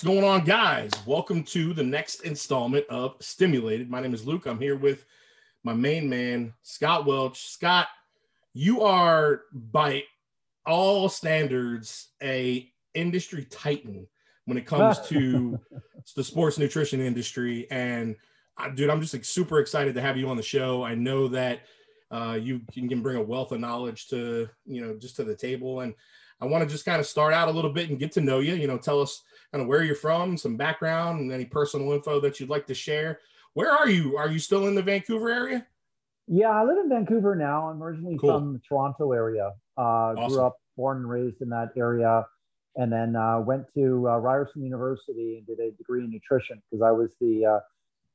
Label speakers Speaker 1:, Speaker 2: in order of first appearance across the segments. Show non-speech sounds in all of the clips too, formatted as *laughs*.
Speaker 1: What's going on, guys? Welcome to the next installment of Stimulated. My name is Luke. I'm here with my main man, Scott Welch. Scott, you are by all standards a industry titan when it comes *laughs* to the sports nutrition industry. And uh, dude, I'm just like, super excited to have you on the show. I know that uh, you can bring a wealth of knowledge to you know just to the table, and I want to just kind of start out a little bit and get to know you. You know, tell us kind of where you're from, some background, and any personal info that you'd like to share. Where are you? Are you still in the Vancouver area?
Speaker 2: Yeah, I live in Vancouver now. I'm originally cool. from the Toronto area. Uh, awesome. Grew up, born and raised in that area, and then uh, went to uh, Ryerson University and did a degree in nutrition because I was the uh,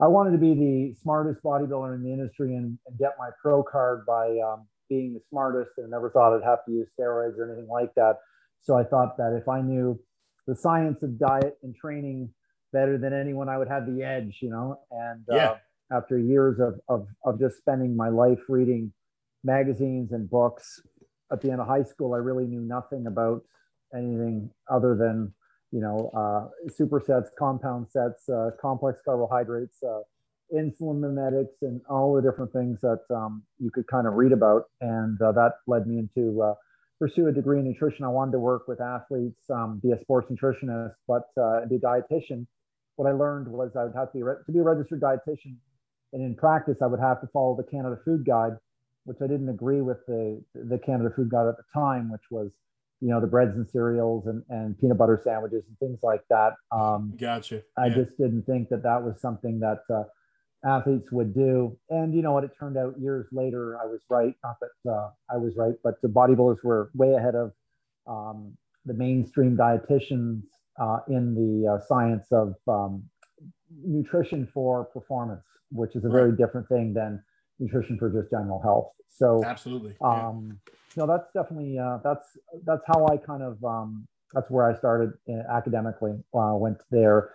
Speaker 2: I wanted to be the smartest bodybuilder in the industry and, and get my pro card by um, being the smartest, and never thought I'd have to use steroids or anything like that. So I thought that if I knew the science of diet and training better than anyone, I would have the edge, you know. And yeah. uh, after years of, of of just spending my life reading magazines and books, at the end of high school, I really knew nothing about anything other than you know uh, supersets, compound sets, uh, complex carbohydrates. Uh, insulin mimetics and all the different things that um, you could kind of read about and uh, that led me into uh, pursue a degree in nutrition. I wanted to work with athletes, um, be a sports nutritionist, but uh, be a dietitian. What I learned was I would have to be re- to be a registered dietitian, and in practice, I would have to follow the Canada Food Guide, which I didn't agree with the the Canada Food Guide at the time, which was you know the breads and cereals and, and peanut butter sandwiches and things like that. Um,
Speaker 1: gotcha.
Speaker 2: I yeah. just didn't think that that was something that uh, athletes would do. And you know what? It turned out years later, I was right. Not that uh, I was right, but the bodybuilders were way ahead of um, the mainstream dietitians uh, in the uh, science of um, nutrition for performance, which is a very different thing than nutrition for just general health. So
Speaker 1: absolutely,
Speaker 2: um, no, that's definitely uh, that's that's how I kind of um, that's where I started uh, academically. Uh, went there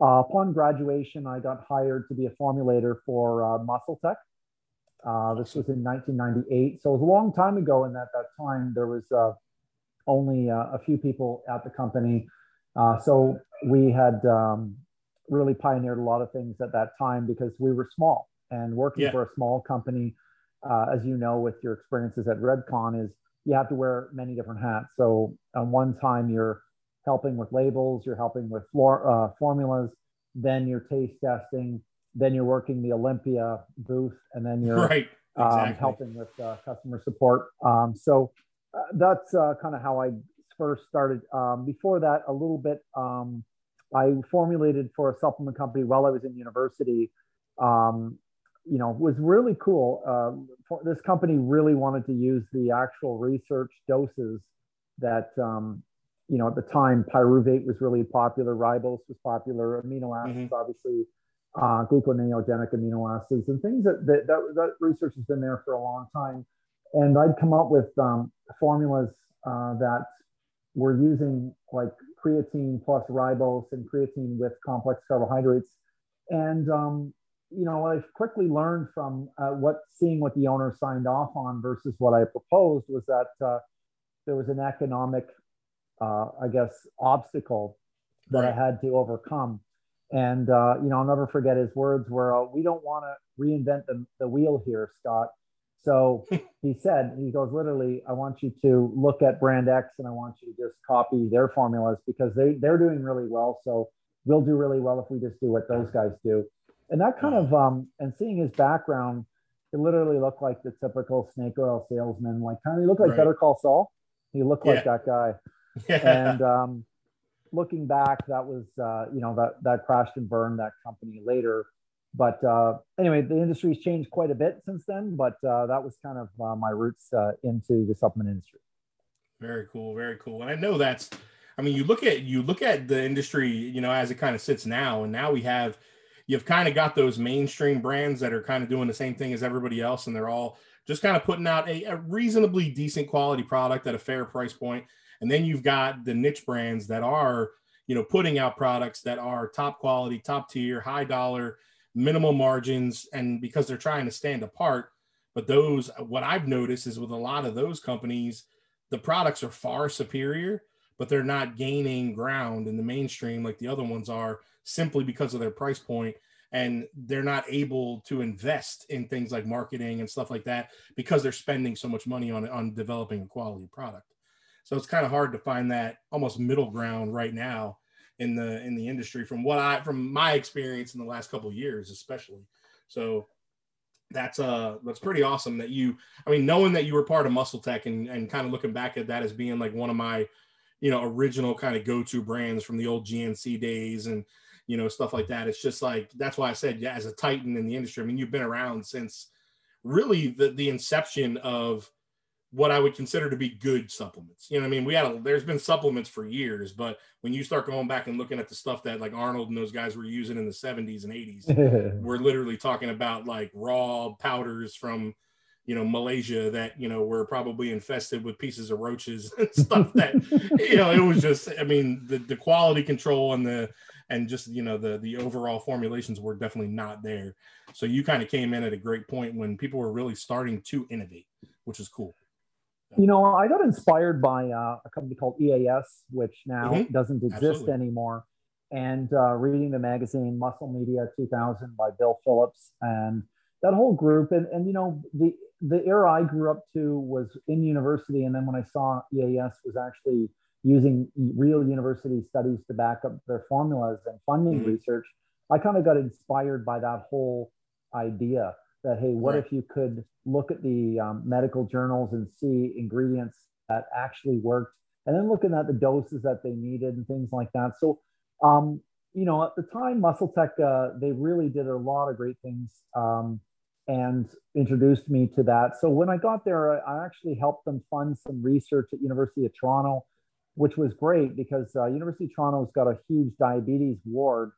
Speaker 2: uh, upon graduation, I got hired to be a formulator for uh, Muscle Tech. Uh, this was in 1998, so it was a long time ago. And at that time, there was uh, only uh, a few people at the company, uh, so we had um, really pioneered a lot of things at that time because we were small and working yeah. for a small company. as you know, with your experiences at Redcon, is you have to wear many different hats. So on one time, you're helping with labels, you're helping with floor, uh, formulas, then you're taste testing, then you're working the Olympia booth, and then you're *laughs*
Speaker 1: right.
Speaker 2: Um, exactly. um, helping with uh, customer support. Um, so uh, that's uh, kind of how I first started. Um, before that, a little bit, um, I formulated for a supplement company while I was in university. Um, you know, was really cool. Uh, this company really wanted to use the actual research doses that um, you know, at the time, pyruvate was really popular, ribose was popular, amino acids, mm-hmm. obviously, uh, gluconeogenic amino acids, and things that, that, that, that, research has been there for a long time. And I'd come up with um, formulas uh, that were using like creatine plus ribose and creatine with complex carbohydrates. And, um, you know, I quickly learned from uh, what seeing what the owner signed off on versus what I proposed was that uh, there was an economic uh, I guess, obstacle that. I had to overcome. And, uh, you know, I'll never forget his words were, uh, we don't want to reinvent the, the wheel here, Scott. So *laughs* he said, he goes, literally, I want you to look at brand X and I want you to just copy their formulas because they, they're doing really well. So we'll do really well if we just do what those guys do. And that kind of, um, and seeing his background, it literally looked like the typical snake oil salesman, like kind of he looked like right. Better Call Saul. He looked yeah. like that guy. *laughs* and um, looking back, that was uh, you know that that crashed and burned that company later. But uh, anyway, the industry's changed quite a bit since then. But uh, that was kind of uh, my roots uh, into the supplement industry.
Speaker 1: Very cool, very cool. And I know that's. I mean, you look at you look at the industry, you know, as it kind of sits now, and now we have you've kind of got those mainstream brands that are kind of doing the same thing as everybody else, and they're all just kind of putting out a, a reasonably decent quality product at a fair price point and then you've got the niche brands that are, you know, putting out products that are top quality, top tier, high dollar, minimal margins, and because they're trying to stand apart. But those, what I've noticed is with a lot of those companies, the products are far superior, but they're not gaining ground in the mainstream like the other ones are simply because of their price point and they're not able to invest in things like marketing and stuff like that because they're spending so much money on on developing a quality product. So it's kind of hard to find that almost middle ground right now in the in the industry from what I from my experience in the last couple years especially. So that's uh that's pretty awesome that you I mean knowing that you were part of Muscle Tech and and kind of looking back at that as being like one of my you know original kind of go-to brands from the old GNC days and you know stuff like that it's just like that's why I said yeah as a titan in the industry I mean you've been around since really the the inception of what I would consider to be good supplements. You know, I mean, we had a, there's been supplements for years, but when you start going back and looking at the stuff that like Arnold and those guys were using in the 70s and 80s, *laughs* we're literally talking about like raw powders from you know Malaysia that you know were probably infested with pieces of roaches and *laughs* stuff that you know it was just I mean the the quality control and the and just you know the the overall formulations were definitely not there. So you kind of came in at a great point when people were really starting to innovate, which is cool.
Speaker 2: You know, I got inspired by uh, a company called EAS, which now mm-hmm. doesn't exist Absolutely. anymore, and uh, reading the magazine Muscle Media 2000 by Bill Phillips and that whole group. And, and you know, the, the era I grew up to was in university. And then when I saw EAS was actually using real university studies to back up their formulas and funding mm-hmm. research, I kind of got inspired by that whole idea that hey what right. if you could look at the um, medical journals and see ingredients that actually worked? And then looking at the doses that they needed and things like that. So um, you know at the time muscle tech uh, they really did a lot of great things um, and introduced me to that. So when i got there i actually helped them fund some research at university of toronto which was great because uh, university of toronto's got a huge diabetes ward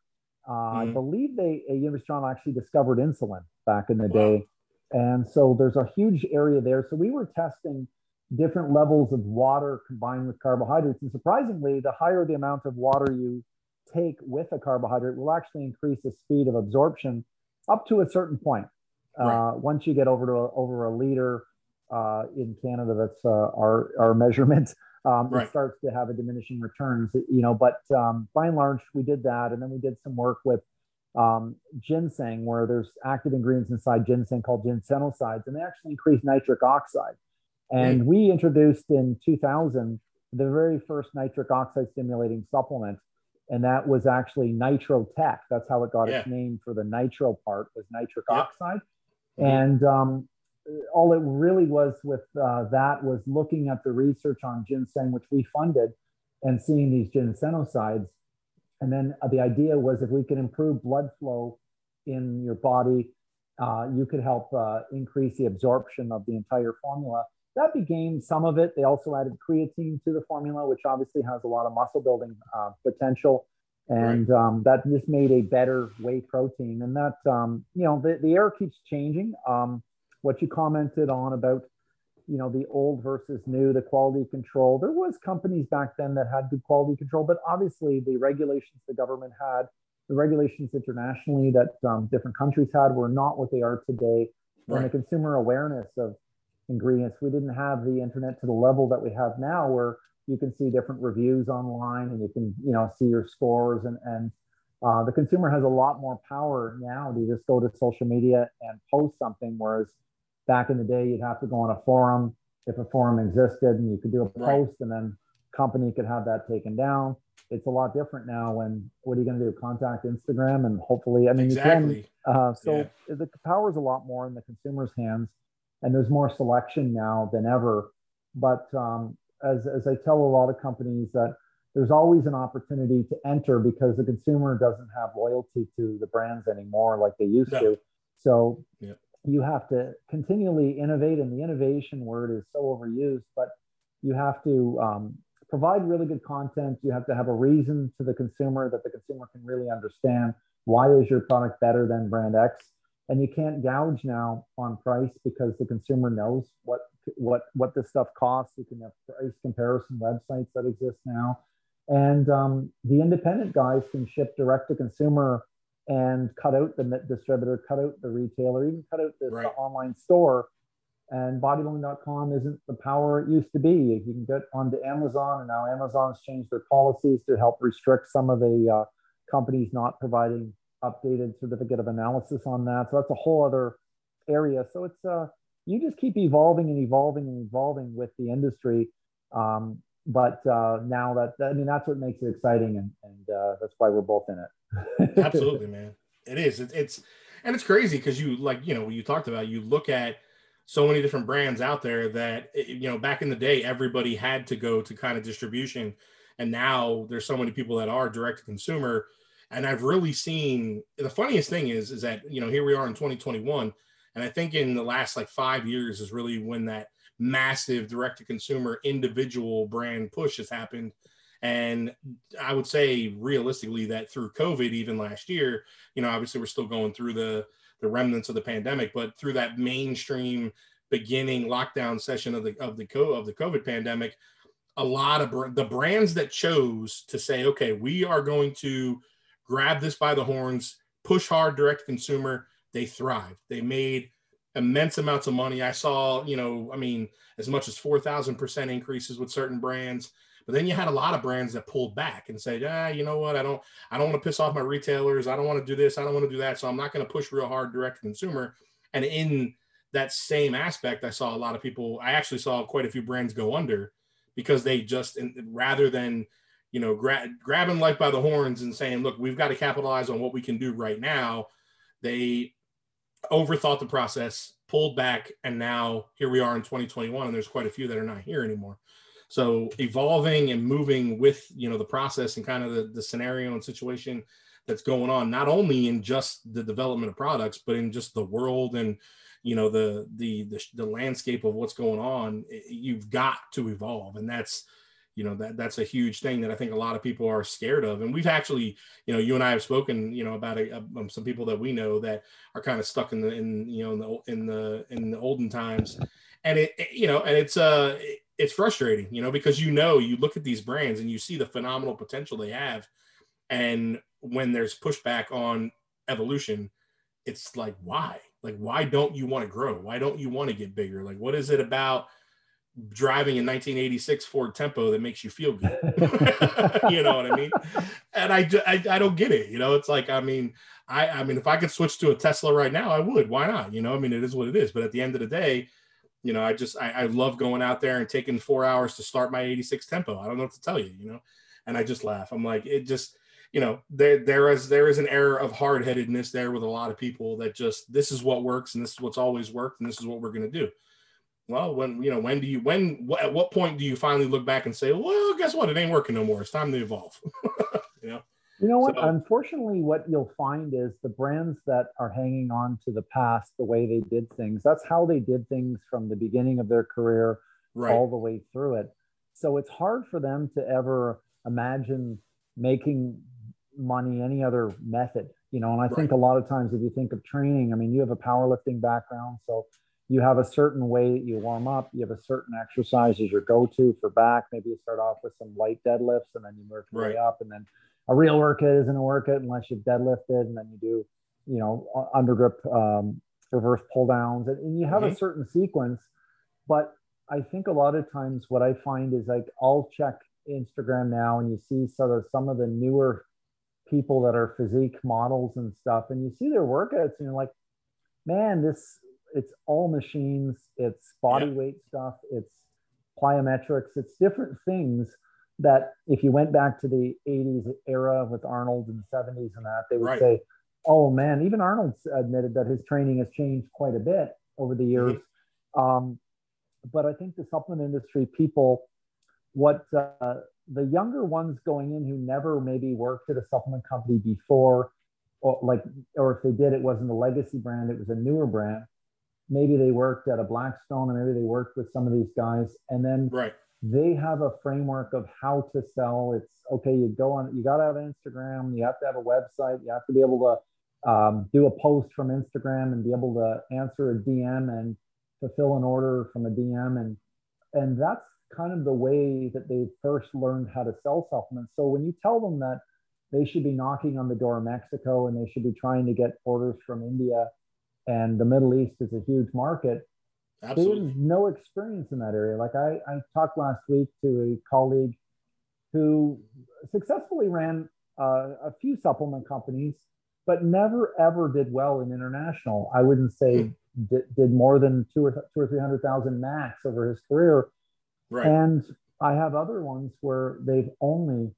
Speaker 2: uh, mm-hmm. I believe they a University of Toronto actually discovered insulin back in the day, and so there's a huge area there. So we were testing different levels of water combined with carbohydrates, and surprisingly, the higher the amount of water you take with a carbohydrate will actually increase the speed of absorption up to a certain point. Right. Uh, once you get over to a, over a liter uh, in Canada, that's uh, our our measurement um, right. it starts to have a diminishing returns, you know, but um, by and large, we did that. And then we did some work with um, ginseng, where there's active ingredients inside ginseng called ginsenosides, and they actually increase nitric oxide. And mm. we introduced in 2000 the very first nitric oxide stimulating supplement, and that was actually Nitrotech. That's how it got yeah. its name for the nitro part was nitric oxide. Mm-hmm. And um, all it really was with uh, that was looking at the research on ginseng, which we funded, and seeing these ginsenosides. And then uh, the idea was if we could improve blood flow in your body, uh, you could help uh, increase the absorption of the entire formula. That became some of it. They also added creatine to the formula, which obviously has a lot of muscle building uh, potential. And right. um, that just made a better whey protein. And that, um, you know, the, the air keeps changing. Um, what you commented on about you know the old versus new the quality control there was companies back then that had good quality control but obviously the regulations the government had the regulations internationally that um, different countries had were not what they are today right. and the consumer awareness of ingredients we didn't have the internet to the level that we have now where you can see different reviews online and you can you know see your scores and and uh, the consumer has a lot more power now to just go to social media and post something whereas back in the day, you'd have to go on a forum if a forum existed and you could do a post and then company could have that taken down. It's a lot different now when what are you going to do? Contact Instagram and hopefully, I mean, exactly. you can. Uh, so yeah. the power is a lot more in the consumer's hands and there's more selection now than ever. But um, as, as I tell a lot of companies that there's always an opportunity to enter because the consumer doesn't have loyalty to the brands anymore like they used no. to. So yeah you have to continually innovate, and the innovation word is so overused, but you have to um, provide really good content. You have to have a reason to the consumer that the consumer can really understand why is your product better than brand X. And you can't gouge now on price because the consumer knows what what what this stuff costs. You can have price comparison websites that exist now, and um, the independent guys can ship direct to consumer and cut out the distributor, cut out the retailer, even cut out the, right. the online store and bodybuilding.com isn't the power it used to be. You can get onto Amazon, and now Amazon's changed their policies to help restrict some of the uh, companies not providing updated certificate of analysis on that. So that's a whole other area. So it's uh, you just keep evolving and evolving and evolving with the industry. Um, but uh, now that I mean that's what makes it exciting, and, and uh, that's why we're both in
Speaker 1: it. Absolutely, man. It is. It, it's and it's crazy because you like you know you talked about you look at so many different brands out there that eh, you know back in the day everybody had to go to kind of distribution and now there's so many people that are direct to consumer and i've really seen the funniest thing is is that you know here we are in 2021 and i think in the last like five years is really when that massive direct to consumer individual brand push has happened and i would say realistically that through covid even last year you know obviously we're still going through the the remnants of the pandemic, but through that mainstream beginning lockdown session of the of the co- of the COVID pandemic, a lot of the brands that chose to say, okay, we are going to grab this by the horns, push hard direct to consumer, they thrived. They made immense amounts of money. I saw, you know, I mean, as much as 4,000% increases with certain brands. But then you had a lot of brands that pulled back and said, ah, you know what? I don't, I don't want to piss off my retailers. I don't want to do this. I don't want to do that. So I'm not going to push real hard direct to consumer. And in that same aspect, I saw a lot of people. I actually saw quite a few brands go under because they just rather than you know gra- grabbing life by the horns and saying, look, we've got to capitalize on what we can do right now. They overthought the process, pulled back, and now here we are in 2021, and there's quite a few that are not here anymore. So evolving and moving with you know the process and kind of the, the scenario and situation that's going on, not only in just the development of products, but in just the world and you know the the the, the landscape of what's going on. You've got to evolve, and that's you know that that's a huge thing that I think a lot of people are scared of. And we've actually, you know, you and I have spoken, you know, about a, a, um, some people that we know that are kind of stuck in the in you know in the in the in the olden times, and it, it you know, and it's uh it's frustrating, you know, because you know, you look at these brands and you see the phenomenal potential they have. And when there's pushback on evolution, it's like, why? Like, why don't you want to grow? Why don't you want to get bigger? Like, what is it about driving a 1986 Ford Tempo that makes you feel good? *laughs* you know what I mean? And I, I, I don't get it. You know, it's like, I mean, I, I mean, if I could switch to a Tesla right now, I would. Why not? You know, I mean, it is what it is. But at the end of the day, you know, I just I, I love going out there and taking four hours to start my 86 tempo. I don't know what to tell you, you know, and I just laugh. I'm like, it just, you know, there there is there is an error of hard headedness there with a lot of people that just this is what works and this is what's always worked and this is what we're gonna do. Well, when you know, when do you when at what point do you finally look back and say, well, guess what, it ain't working no more. It's time to evolve. *laughs* you know.
Speaker 2: What? So, Unfortunately, what you'll find is the brands that are hanging on to the past, the way they did things, that's how they did things from the beginning of their career right. all the way through it. So it's hard for them to ever imagine making money any other method, you know. And I right. think a lot of times, if you think of training, I mean, you have a powerlifting background, so you have a certain way that you warm up. You have a certain exercise as your go-to for back. Maybe you start off with some light deadlifts, and then you work your right. way up, and then a real workout isn't a workout unless you've deadlifted and then you do, you know, undergrip um, reverse pull downs and, and you have mm-hmm. a certain sequence. But I think a lot of times what I find is like I'll check Instagram now and you see sort of some of the newer people that are physique models and stuff, and you see their workouts and you're like, man, this it's all machines, it's body weight stuff, it's plyometrics, it's different things that if you went back to the 80s era with Arnold and the 70s and that, they would right. say, oh man, even Arnold admitted that his training has changed quite a bit over the years. Mm-hmm. Um, but I think the supplement industry, people, what uh, the younger ones going in who never maybe worked at a supplement company before, or like, or if they did, it wasn't a legacy brand, it was a newer brand. Maybe they worked at a Blackstone, or maybe they worked with some of these guys, and then
Speaker 1: right
Speaker 2: they have a framework of how to sell. It's okay, you go on, you got to have Instagram, you have to have a website, you have to be able to um, do a post from Instagram and be able to answer a DM and fulfill an order from a DM. And, and that's kind of the way that they first learned how to sell supplements. So when you tell them that they should be knocking on the door of Mexico and they should be trying to get orders from India and the Middle East is a huge market,
Speaker 1: Absolutely.
Speaker 2: Have no experience in that area. Like I, I talked last week to a colleague who successfully ran uh, a few supplement companies, but never ever did well in international. I wouldn't say mm. did, did, more than two or two or three hundred thousand max over his career. Right. And I have other ones where they've only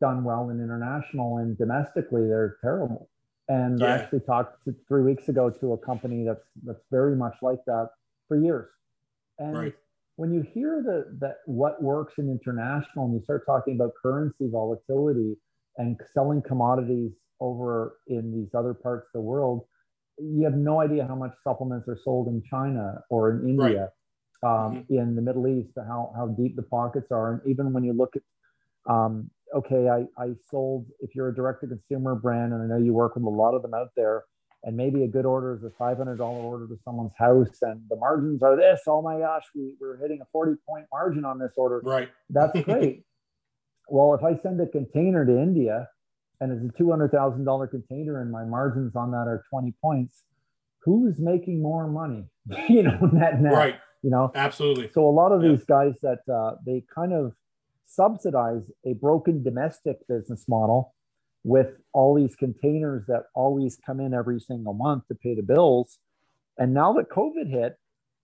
Speaker 2: done well in international and domestically they're terrible. And yeah. I actually talked to, three weeks ago to a company that's that's very much like that for years. And right. when you hear the that what works in international and you start talking about currency volatility and selling commodities over in these other parts of the world, you have no idea how much supplements are sold in China or in India, right. um, mm-hmm. in the Middle East, how, how deep the pockets are. And even when you look at, um, okay, I, I sold, if you're a direct to consumer brand, and I know you work with a lot of them out there, and maybe a good order is a $500 order to someone's house and the margins are this. Oh my gosh we, we're hitting a 40 point margin on this order.
Speaker 1: Right.
Speaker 2: That's *laughs* great. Well if i send a container to india and it's a $200000 container and my margins on that are 20 points who's making more money? *laughs* You know net net
Speaker 1: right.
Speaker 2: you know?
Speaker 1: Absolutely.
Speaker 2: So a lot of yeah. these guys that uh, they kind of subsidize a broken domestic business model with all these containers that always come in every single month to pay the bills. And now that COVID hit,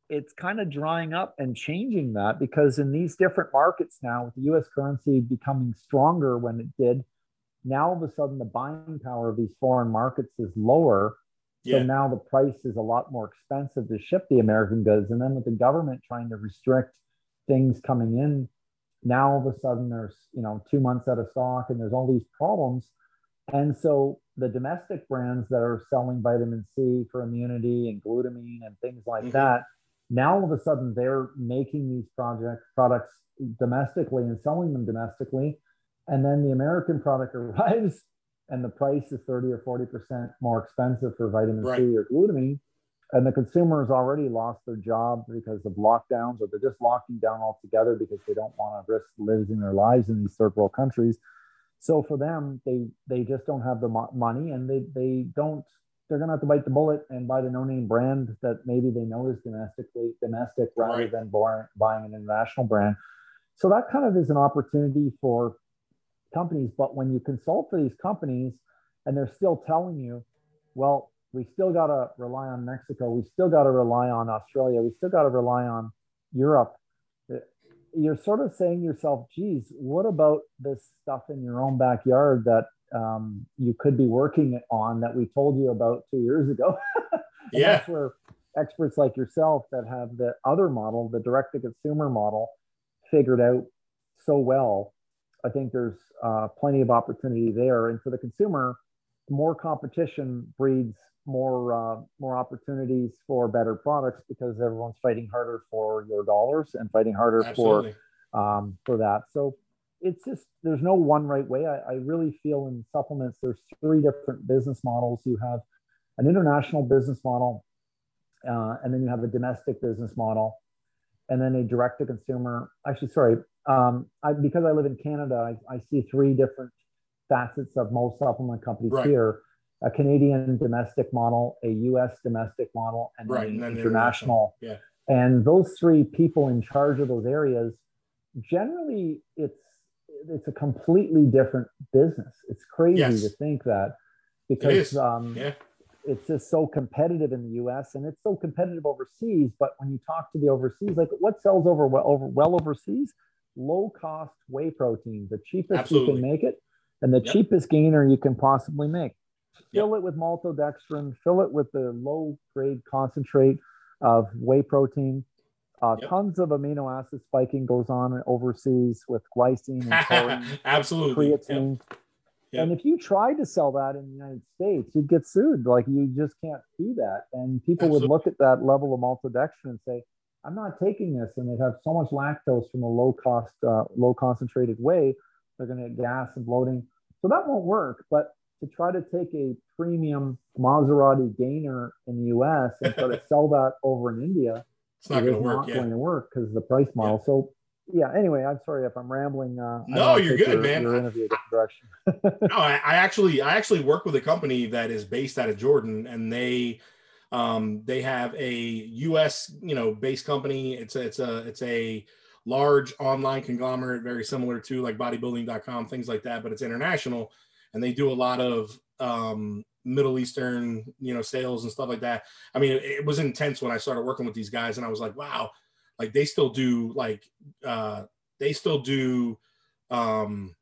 Speaker 2: it's kind of drying up and changing that because in these different markets now, with the US currency becoming stronger when it did, now all of a sudden the buying power of these foreign markets is lower. Yeah. So now the price is a lot more expensive to ship the American goods. And then with the government trying to restrict things coming in, now all of a sudden there's, you know, two months out of stock and there's all these problems and so the domestic brands that are selling vitamin C for immunity and glutamine and things like mm-hmm. that, now all of a sudden they're making these project products domestically and selling them domestically. And then the American product *laughs* arrives and the price is 30 or 40% more expensive for vitamin right. C or glutamine. And the consumer has already lost their job because of lockdowns, or they're just locking down altogether because they don't want to risk losing their lives in these third world countries. So for them, they they just don't have the mo- money, and they they don't. They're gonna have to bite the bullet and buy the no-name brand that maybe they know is domestically domestic rather right. than bar- buying an international brand. So that kind of is an opportunity for companies. But when you consult for these companies, and they're still telling you, well, we still got to rely on Mexico. We still got to rely on Australia. We still got to rely on Europe you're sort of saying to yourself, geez, what about this stuff in your own backyard that um, you could be working on that we told you about two years ago? *laughs*
Speaker 1: yeah.
Speaker 2: That's where experts like yourself that have the other model, the direct to consumer model, figured out so well. I think there's uh, plenty of opportunity there. And for the consumer, more competition breeds more uh, more opportunities for better products because everyone's fighting harder for your dollars and fighting harder Absolutely. for um, for that. So it's just there's no one right way. I, I really feel in supplements there's three different business models. You have an international business model, uh, and then you have a domestic business model, and then a direct to consumer. Actually, sorry, um, I, because I live in Canada, I, I see three different facets of most supplement companies right. here a Canadian domestic model, a US domestic model, and right, and international.
Speaker 1: Yeah.
Speaker 2: And those three people in charge of those areas, generally it's it's a completely different business. It's crazy yes. to think that because um, yeah. it's just so competitive in the US and it's so competitive overseas. But when you talk to the overseas, like what sells over well, over well overseas? Low cost whey protein, the cheapest Absolutely. you can make it, and the yep. cheapest gainer you can possibly make fill yep. it with maltodextrin, fill it with the low grade concentrate of whey protein. Uh, yep. Tons of amino acid spiking goes on overseas with glycine and *laughs* taurine,
Speaker 1: absolutely
Speaker 2: creatine. Yep. Yep. And if you tried to sell that in the United States, you'd get sued. Like you just can't do that. And people absolutely. would look at that level of maltodextrin and say, "I'm not taking this," and they'd have so much lactose from a low cost, uh, low concentrated whey, they're going to get gas and bloating. So that won't work. But to try to take a premium Maserati gainer in the US and try to *laughs* sell that over in India,
Speaker 1: it's not, it to work,
Speaker 2: not going to work because the price model. Yeah. So yeah. Anyway, I'm sorry if I'm rambling. Uh,
Speaker 1: no, you're good,
Speaker 2: your,
Speaker 1: man.
Speaker 2: Your interview direction. *laughs*
Speaker 1: no, I, I, actually I actually work with a company that is based out of Jordan, and they Um, they have a U.S. you know based company. It's a, it's a it's a large online conglomerate, very similar to like bodybuilding.com, things like that, but it's international, and they do a lot of um, Middle Eastern you know sales and stuff like that. I mean, it, it was intense when I started working with these guys, and I was like, wow, like they still do like uh, they still do um,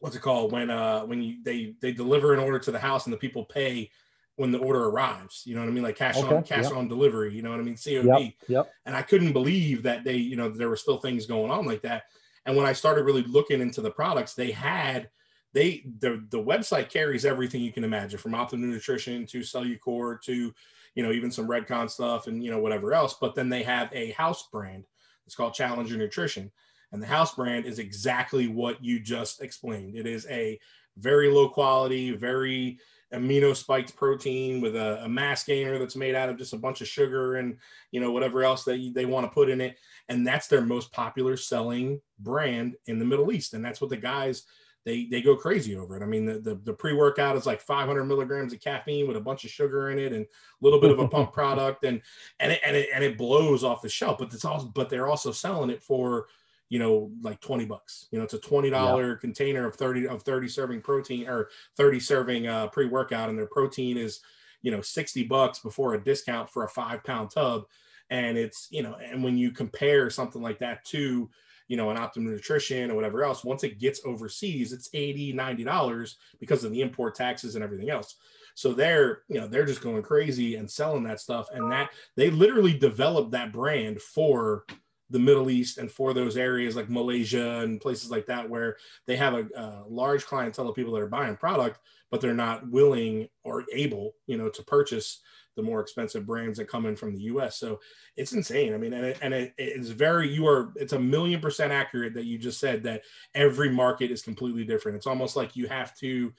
Speaker 1: what's it called when uh when you they they deliver an order to the house and the people pay when the order arrives. You know what I mean? Like cash okay, on cash yep. on delivery. You know what I mean? COD.
Speaker 2: Yep, yep.
Speaker 1: And I couldn't believe that they, you know, there were still things going on like that. And when I started really looking into the products, they had they the the website carries everything you can imagine from Optimum Nutrition to Cellucor to you know even some Redcon stuff and you know whatever else. But then they have a house brand. It's called Challenger Nutrition, and the house brand is exactly what you just explained. It is a very low quality, very amino spiked protein with a, a, mass gainer that's made out of just a bunch of sugar and you know whatever else that they want to put in it and that's their most popular selling brand in the middle east and that's what the guys they they go crazy over it i mean the, the, the pre-workout is like 500 milligrams of caffeine with a bunch of sugar in it and a little bit of a *laughs* pump product and and it, and it, and it blows off the shelf but it's also but they're also selling it for you know, like 20 bucks. You know, it's a $20 yeah. container of 30 of 30 serving protein or 30 serving uh, pre-workout and their protein is, you know, 60 bucks before a discount for a five pound tub. And it's, you know, and when you compare something like that to, you know, an optimum nutrition or whatever else, once it gets overseas, it's 80, 90 dollars because of the import taxes and everything else. So they're, you know, they're just going crazy and selling that stuff. And that they literally developed that brand for the Middle East and for those areas like Malaysia and places like that where they have a, a, large clientele of people that are buying product, but they're not willing or able, you know, to purchase the more expensive brands that come in from the U.S. So it's insane. I mean, and, it, and it, it's very you are it's a million percent accurate that you just said that every market is completely different. It's almost like you have to,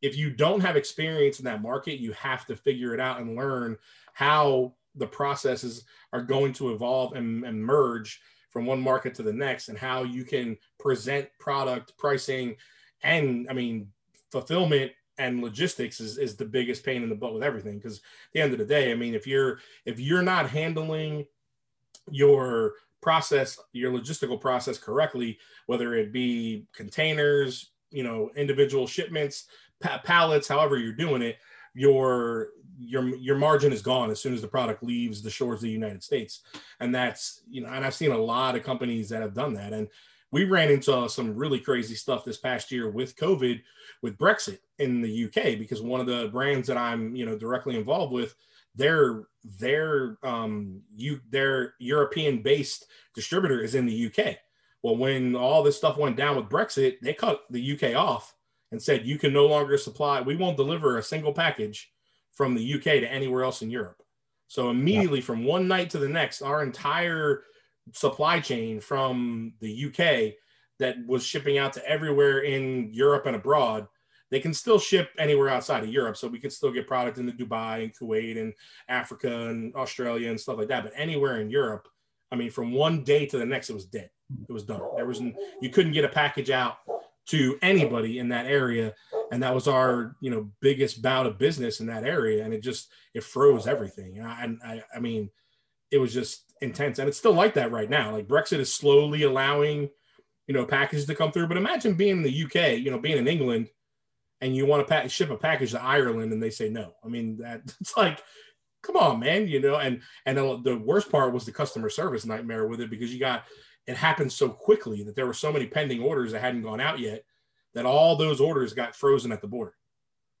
Speaker 1: if you don't have experience in that market, you have to figure it out and learn how the processes are going to evolve and, and merge from one market to the next and how you can present product pricing and i mean fulfillment and logistics is, is the biggest pain in the butt with everything because at the end of the day i mean if you're if you're not handling your process your logistical process correctly whether it be containers you know individual shipments pa- pallets however you're doing it your your your margin is gone as soon as the product leaves the shores of the United States, and that's you know, and I've seen a lot of companies that have done that, and we ran into some really crazy stuff this past year with COVID, with Brexit in the UK, because one of the brands that I'm you know directly involved with, their their um you their European based distributor is in the UK. Well, when all this stuff went down with Brexit, they cut the UK off and said you can no longer supply. We won't deliver a single package from the UK to anywhere else in Europe. So immediately yeah. from one night to the next, our entire supply chain from the UK that was shipping out to everywhere in Europe and abroad, they can still ship anywhere outside of Europe. So we could still get product into Dubai and Kuwait and Africa and Australia and stuff like that. But anywhere in Europe, I mean, from one day to the next, it was dead. It was done. There was you couldn't get a package out to anybody in that area and that was our you know biggest bout of business in that area and it just it froze everything and I, I, I mean it was just intense and it's still like that right now like brexit is slowly allowing you know packages to come through but imagine being in the uk you know being in england and you want to pack, ship a package to ireland and they say no i mean that *laughs* it's like come on man you know and and the worst part was the customer service nightmare with it because you got it happened so quickly that there were so many pending orders that hadn't gone out yet that all those orders got frozen at the border.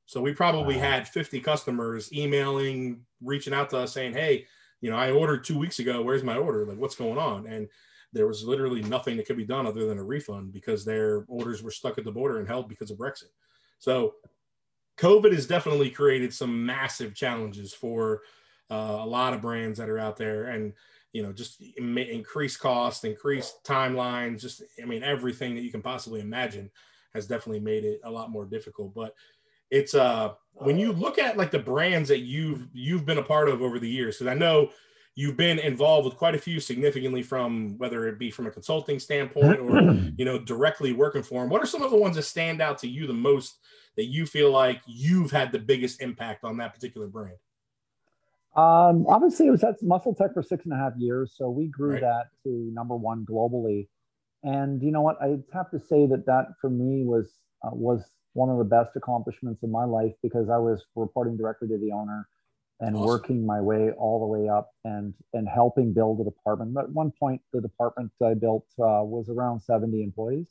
Speaker 1: So we probably wow. had 50 customers emailing, reaching out to us saying, Hey, you know, I ordered two weeks ago. Where's my order? Like, what's going on? And there was literally nothing that could be done other than a refund because their orders were stuck at the border and held because of Brexit. So COVID has definitely created some massive challenges for uh, a lot of brands that are out there. And you know, just increase cost, increase timelines, just, I mean, everything that you can possibly imagine has definitely made it a lot more difficult. But it's, uh, when you look at like the brands that you've, you've been a part of over the years, because I know you've been involved with quite a few significantly from whether it be from a consulting standpoint or, *clears throat* you know, directly working for them. What are some of the ones that stand out to you the most that you feel like you've had the biggest impact on that particular brand?
Speaker 2: Um, obviously, it was at Muscle Tech for six and a half years, so we grew right. that to number one globally. And you know what? I have to say that that for me was uh, was one of the best accomplishments in my life because I was reporting directly to the owner and awesome. working my way all the way up and and helping build the department. At one point, the department I built uh, was around 70 employees,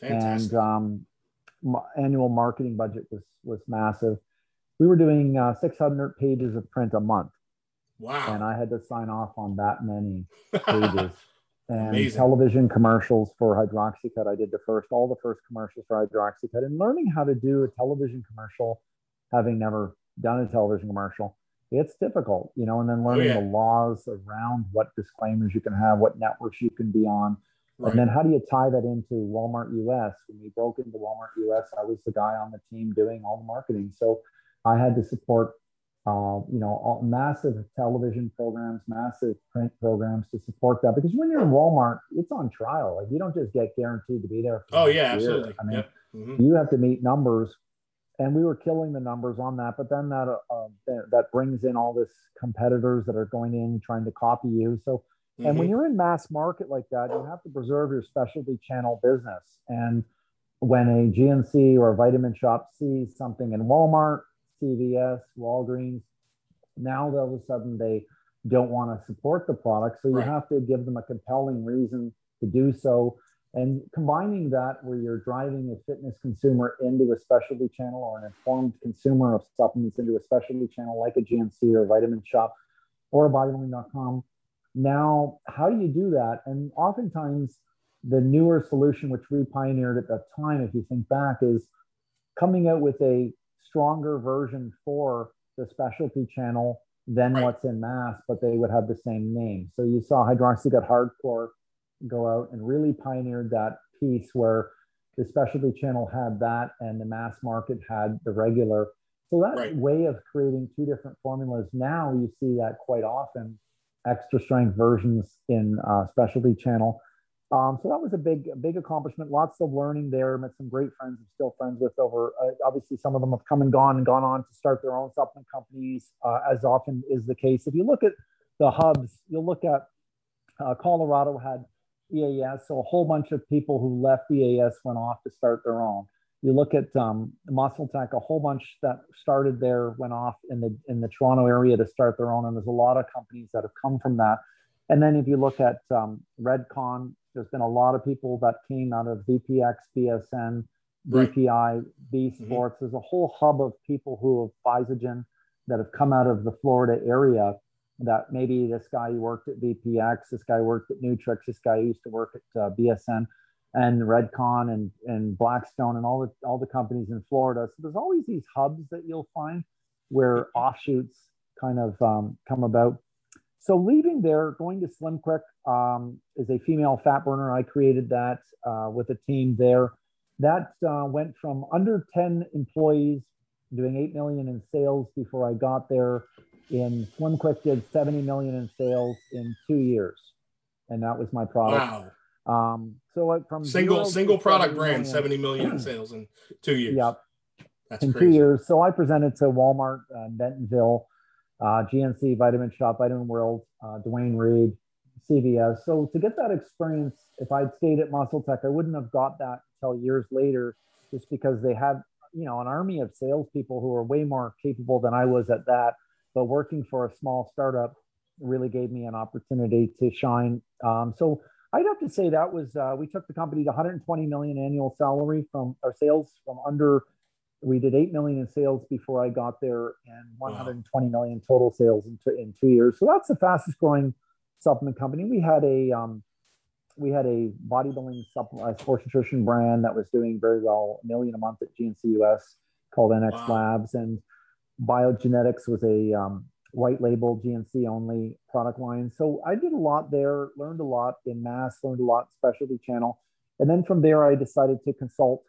Speaker 2: Fantastic. and um, annual marketing budget was was massive. We were doing uh, 600 pages of print a month.
Speaker 1: Wow!
Speaker 2: And I had to sign off on that many *laughs* pages. And Amazing. television commercials for Hydroxycut. I did the first, all the first commercials for Hydroxycut, and learning how to do a television commercial, having never done a television commercial, it's difficult, you know. And then oh, learning oh, yeah. the laws around what disclaimers you can have, what networks you can be on, right. and then how do you tie that into Walmart US? When we broke into Walmart US, I was the guy on the team doing all the marketing, so I had to support uh, you know, massive television programs, massive print programs to support that. Because when you're in Walmart, it's on trial. Like you don't just get guaranteed to be there.
Speaker 1: oh yeah, year. absolutely. I mean, yep.
Speaker 2: mm-hmm. you have to meet numbers, and we were killing the numbers on that. But then that uh, that brings in all this competitors that are going in trying to copy you. So, mm-hmm. and when mm-hmm. you're in mass market like that, you have to preserve your specialty channel business. And when a GNC or a vitamin shop sees something in Walmart CVS, Walgreens. Now all of a sudden they don't want to support the product. So you right. have to give them a compelling reason to do so. And combining that where you're driving a fitness consumer into a specialty channel or an informed consumer of supplements into a specialty channel like a GNC or a vitamin shop or a bodybuilding.com. Now, how do you do that? And oftentimes, the newer solution, which we pioneered at that time, if you think back, is coming out with a stronger version for the specialty channel than right. what's in mass, but they would have the same name. So you saw Hydroxycut Hardcore go out and really pioneered that piece where the specialty channel had that and the mass market had the regular. So that right. way of creating two different formulas, now you see that quite often, extra strength versions in uh, specialty channel um, so that was a big, big accomplishment. Lots of learning there. Met some great friends. I'm still friends with over. Uh, obviously, some of them have come and gone and gone on to start their own supplement companies, uh, as often is the case. If you look at the hubs, you'll look at uh, Colorado had EAS, so a whole bunch of people who left EAS went off to start their own. You look at um, Muscle Tech, a whole bunch that started there went off in the in the Toronto area to start their own, and there's a lot of companies that have come from that. And then if you look at um, Redcon, there's been a lot of people that came out of VPX, BSN, BPI, right. B mm-hmm. Sports. Mm-hmm. There's a whole hub of people who have Physigen that have come out of the Florida area. That maybe this guy worked at VPX, this guy worked at Nutrex, this guy used to work at uh, BSN, and Redcon and and Blackstone and all the all the companies in Florida. So there's always these hubs that you'll find where mm-hmm. offshoots kind of um, come about. So leaving there, going to Slim Quick um, is a female fat burner. I created that uh, with a team there. That uh, went from under 10 employees doing 8 million in sales before I got there. In Slim Quick did 70 million in sales in two years. And that was my product. Wow. Um, so from
Speaker 1: single single product brand, million, 70 million in sales in two years.
Speaker 2: Yep. That's in crazy. two years. So I presented to Walmart, uh, Bentonville, uh, GNC, Vitamin Shop, Vitamin World, uh, Duane Reade, CVS. So to get that experience, if I'd stayed at Muscle Tech, I wouldn't have got that until years later, just because they had, you know, an army of salespeople who were way more capable than I was at that. But working for a small startup really gave me an opportunity to shine. Um, so I'd have to say that was uh, we took the company to 120 million annual salary from our sales from under we did 8 million in sales before I got there and 120 wow. million total sales in, two, in two years. So that's the fastest growing supplement company. We had a, um, we had a bodybuilding supplement, sports nutrition brand that was doing very well, a million a month at GNC US called NX wow. Labs. And Biogenetics was a um, white label GNC only product line. So I did a lot there, learned a lot in mass, learned a lot specialty channel. And then from there, I decided to consult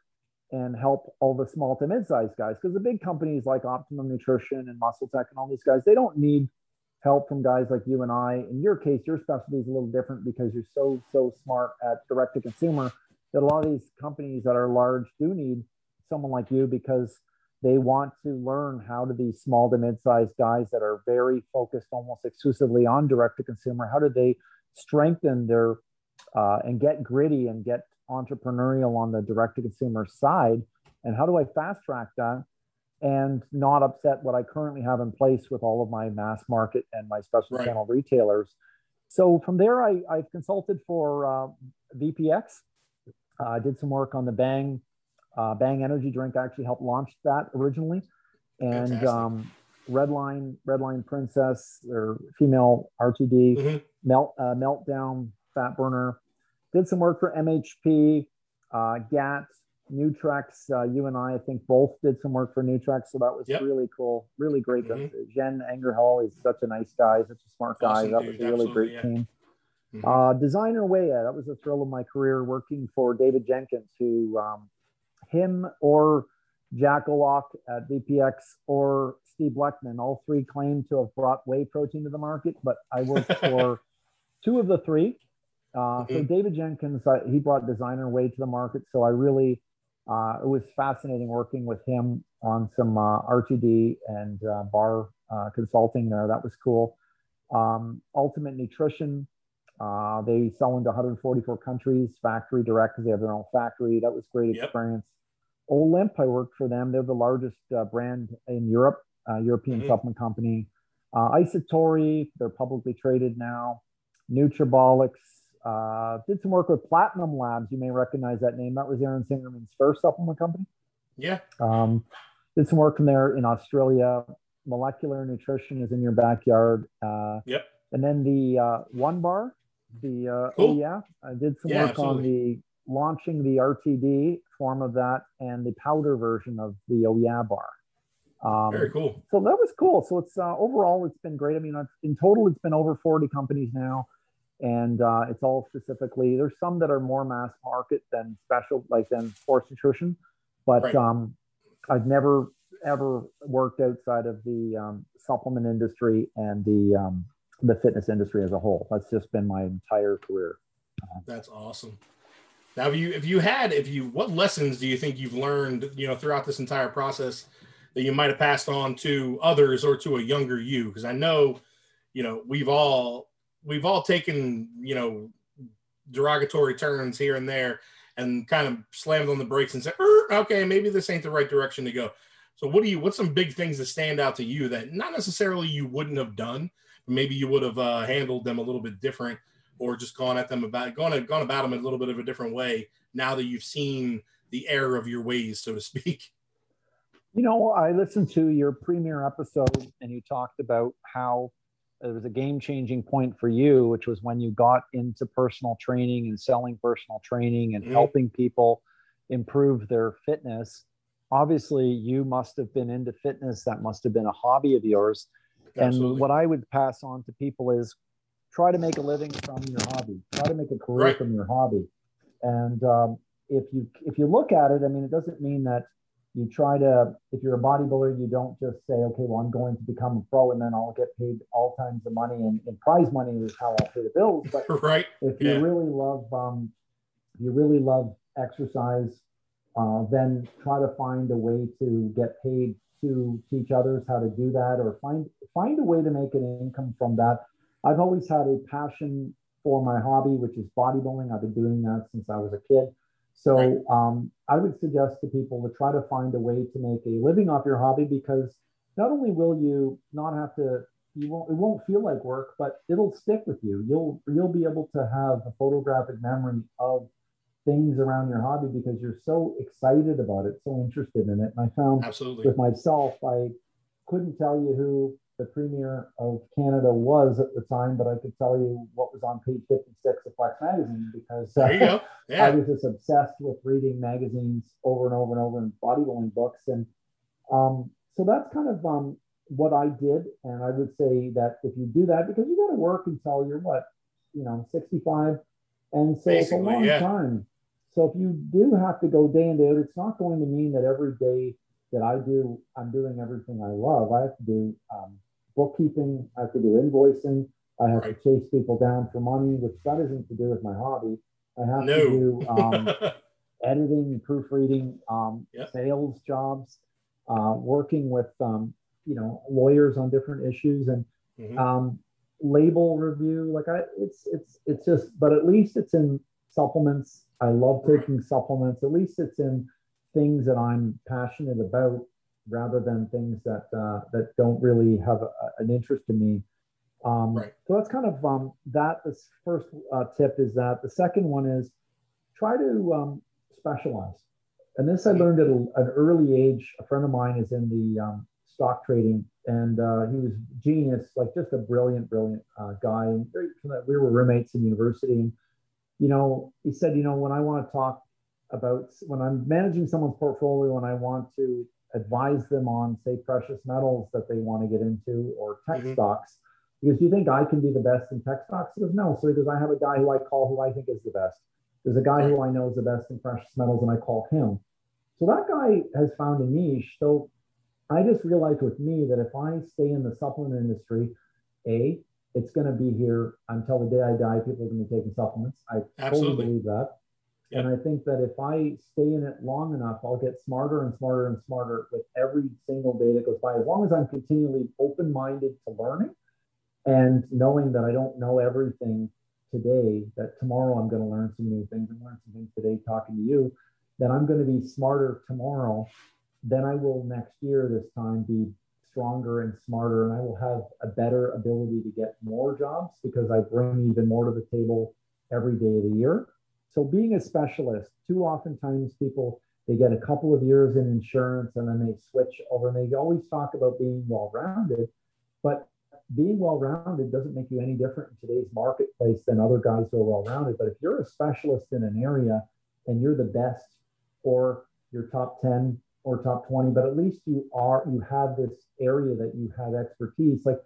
Speaker 2: and help all the small to mid-sized guys because the big companies like Optimum Nutrition and Muscle Tech and all these guys they don't need help from guys like you and I. In your case, your specialty is a little different because you're so so smart at direct to consumer that a lot of these companies that are large do need someone like you because they want to learn how do these small to mid-sized guys that are very focused almost exclusively on direct to consumer, how do they strengthen their uh, and get gritty and get entrepreneurial on the direct to consumer side? And how do I fast track that and not upset what I currently have in place with all of my mass market and my special right. channel retailers? So from there, I, I've consulted for uh, VPX. Uh, I did some work on the Bang uh, Bang Energy Drink I actually helped launch that originally, and um, Redline Redline Princess or female RTD mm-hmm. melt uh, meltdown fat burner. Did some work for MHP, uh, GAT, Nutrex. Uh, you and I, I think, both did some work for Nutrex, so that was yep. really cool, really great. Mm-hmm. Jen Angerhall is such a nice guy, such a smart guy. Awesome, that dude. was a really great yeah. team. Mm-hmm. Uh, designer Whey, that was a thrill of my career working for David Jenkins, who um, him or Jack Owoc at VPX or Steve Blechman. All three claim to have brought whey protein to the market, but I worked *laughs* for two of the three. Uh, so mm-hmm. David Jenkins, uh, he brought designer whey to the market. So I really, uh, it was fascinating working with him on some uh, RTD and uh, bar uh, consulting there. That was cool. Um, Ultimate Nutrition, they sell into 144 countries, factory direct because they have their own factory. That was great yep. experience. Olymp, I worked for them. They're the largest uh, brand in Europe, uh, European mm-hmm. supplement company. Uh, iSatori, they're publicly traded now. Nutrabolics, uh, did some work with Platinum Labs. You may recognize that name. That was Aaron Singerman's first supplement company.
Speaker 1: Yeah.
Speaker 2: Um, did some work from there in Australia. Molecular Nutrition is in your backyard. Uh,
Speaker 1: yep.
Speaker 2: And then the uh, One Bar, the uh, cool. oh yeah, I did some yeah, work absolutely. on the launching the RTD form of that and the powder version of the Oh Yeah bar.
Speaker 1: Um, Very cool.
Speaker 2: So that was cool. So it's uh, overall, it's been great. I mean, in total, it's been over 40 companies now. And uh, it's all specifically, there's some that are more mass market than special, like than sports nutrition. But right. um, I've never ever worked outside of the um, supplement industry and the um, the fitness industry as a whole. That's just been my entire career.
Speaker 1: That's awesome. Now, if you if you had if you what lessons do you think you've learned you know throughout this entire process that you might have passed on to others or to a younger you? Because I know, you know, we've all we've all taken you know derogatory turns here and there and kind of slammed on the brakes and said, er, okay, maybe this ain't the right direction to go. So what do you what's some big things that stand out to you that not necessarily you wouldn't have done, maybe you would have uh, handled them a little bit different or just gone at them about gone gone about them a little bit of a different way now that you've seen the error of your ways, so to speak?
Speaker 2: You know, I listened to your premiere episode and you talked about how it was a game changing point for you, which was when you got into personal training and selling personal training and mm-hmm. helping people improve their fitness. Obviously, you must have been into fitness. That must have been a hobby of yours. Absolutely. And what I would pass on to people is try to make a living from your hobby. Try to make a career right. from your hobby. And um, if you if you look at it, I mean, it doesn't mean that you try to. If you're a bodybuilder, you don't just say, okay, well, I'm going to become a pro, and then I'll get paid all kinds of money, and, and prize money is how I'll pay the bills. But *laughs*
Speaker 1: right.
Speaker 2: if you really love, um, you really love exercise, uh, then try to find a way to get paid to teach others how to do that, or find find a way to make an income from that I've always had a passion for my hobby, which is bodybuilding. I've been doing that since I was a kid. So right. um, I would suggest to people to try to find a way to make a living off your hobby because not only will you not have to, you won't, it won't feel like work, but it'll stick with you. You'll you'll be able to have a photographic memory of things around your hobby because you're so excited about it, so interested in it. And I found
Speaker 1: Absolutely.
Speaker 2: with myself, I couldn't tell you who the premier of Canada was at the time, but I could tell you what was on page 56 of Flex magazine because
Speaker 1: uh, *laughs* yeah.
Speaker 2: I was just obsessed with reading magazines over and over and over and bodybuilding books. And um, so that's kind of um, what I did. And I would say that if you do that, because you got to work until you're what, you know, 65. And so Basically, it's a long yeah. time. So if you do have to go day in, day out, it's not going to mean that every day that I do, I'm doing everything I love. I have to do um, bookkeeping, I have to do invoicing, I have right. to chase people down for money, which that isn't to do with my hobby. I have no. to do um, *laughs* editing, proofreading, um, yep. sales jobs. uh, working with um, you know lawyers on different issues and mm-hmm. um, label review. Like I, it's it's it's just, but at least it's in supplements. I love taking supplements. At least it's in things that I'm passionate about, rather than things that uh, that don't really have a, an interest to me. Um, right. So that's kind of um, that. This first uh, tip is that. The second one is try to um, specialize. And this I learned at a, an early age. A friend of mine is in the um, stock trading, and uh, he was genius, like just a brilliant, brilliant uh, guy. And we were roommates in university, and you know, he said, you know, when I want to talk about when I'm managing someone's portfolio and I want to advise them on, say, precious metals that they want to get into or tech mm-hmm. stocks. Because do you think I can be the best in tech stocks? He goes, no. So he goes, I have a guy who I call who I think is the best. There's a guy who I know is the best in precious metals, and I call him. So that guy has found a niche. So I just realized with me that if I stay in the supplement industry, A, it's going to be here until the day I die. People are going to be taking supplements. I Absolutely. totally believe that. Yep. And I think that if I stay in it long enough, I'll get smarter and smarter and smarter with every single day that goes by. As long as I'm continually open minded to learning and knowing that I don't know everything today, that tomorrow I'm going to learn some new things and learn some things today talking to you, that I'm going to be smarter tomorrow than I will next year this time be stronger and smarter and I will have a better ability to get more jobs because I bring even more to the table every day of the year. So being a specialist, too oftentimes people they get a couple of years in insurance and then they switch over and they always talk about being well-rounded, but being well-rounded doesn't make you any different in today's marketplace than other guys who are well-rounded. But if you're a specialist in an area and you're the best or you're top 10 or top 20, but at least you are, you have this area that you have expertise. Like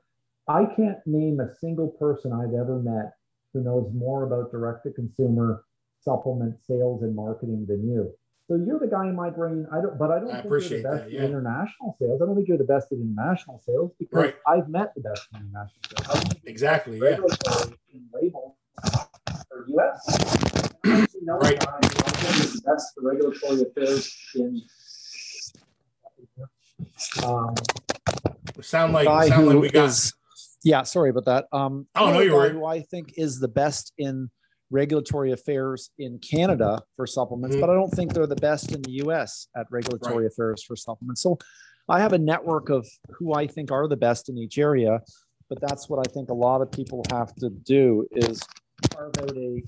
Speaker 2: I can't name a single person I've ever met who knows more about direct to consumer supplement sales and marketing than you. So you're the guy in my brain. I don't, but I don't I think you're the best that, yeah. in international sales. I don't think you're the best at international sales because right. I've met the best in international sales.
Speaker 1: Exactly. Yeah.
Speaker 2: In labels for US. right. That's the regulatory affairs in
Speaker 1: um, sound like sound like we got. Is,
Speaker 3: yeah, sorry about that. Um,
Speaker 1: oh no, you're right.
Speaker 3: Who I think is the best in regulatory affairs in Canada for supplements, mm-hmm. but I don't think they're the best in the U.S. at regulatory right. affairs for supplements. So I have a network of who I think are the best in each area, but that's what I think a lot of people have to do is carve out a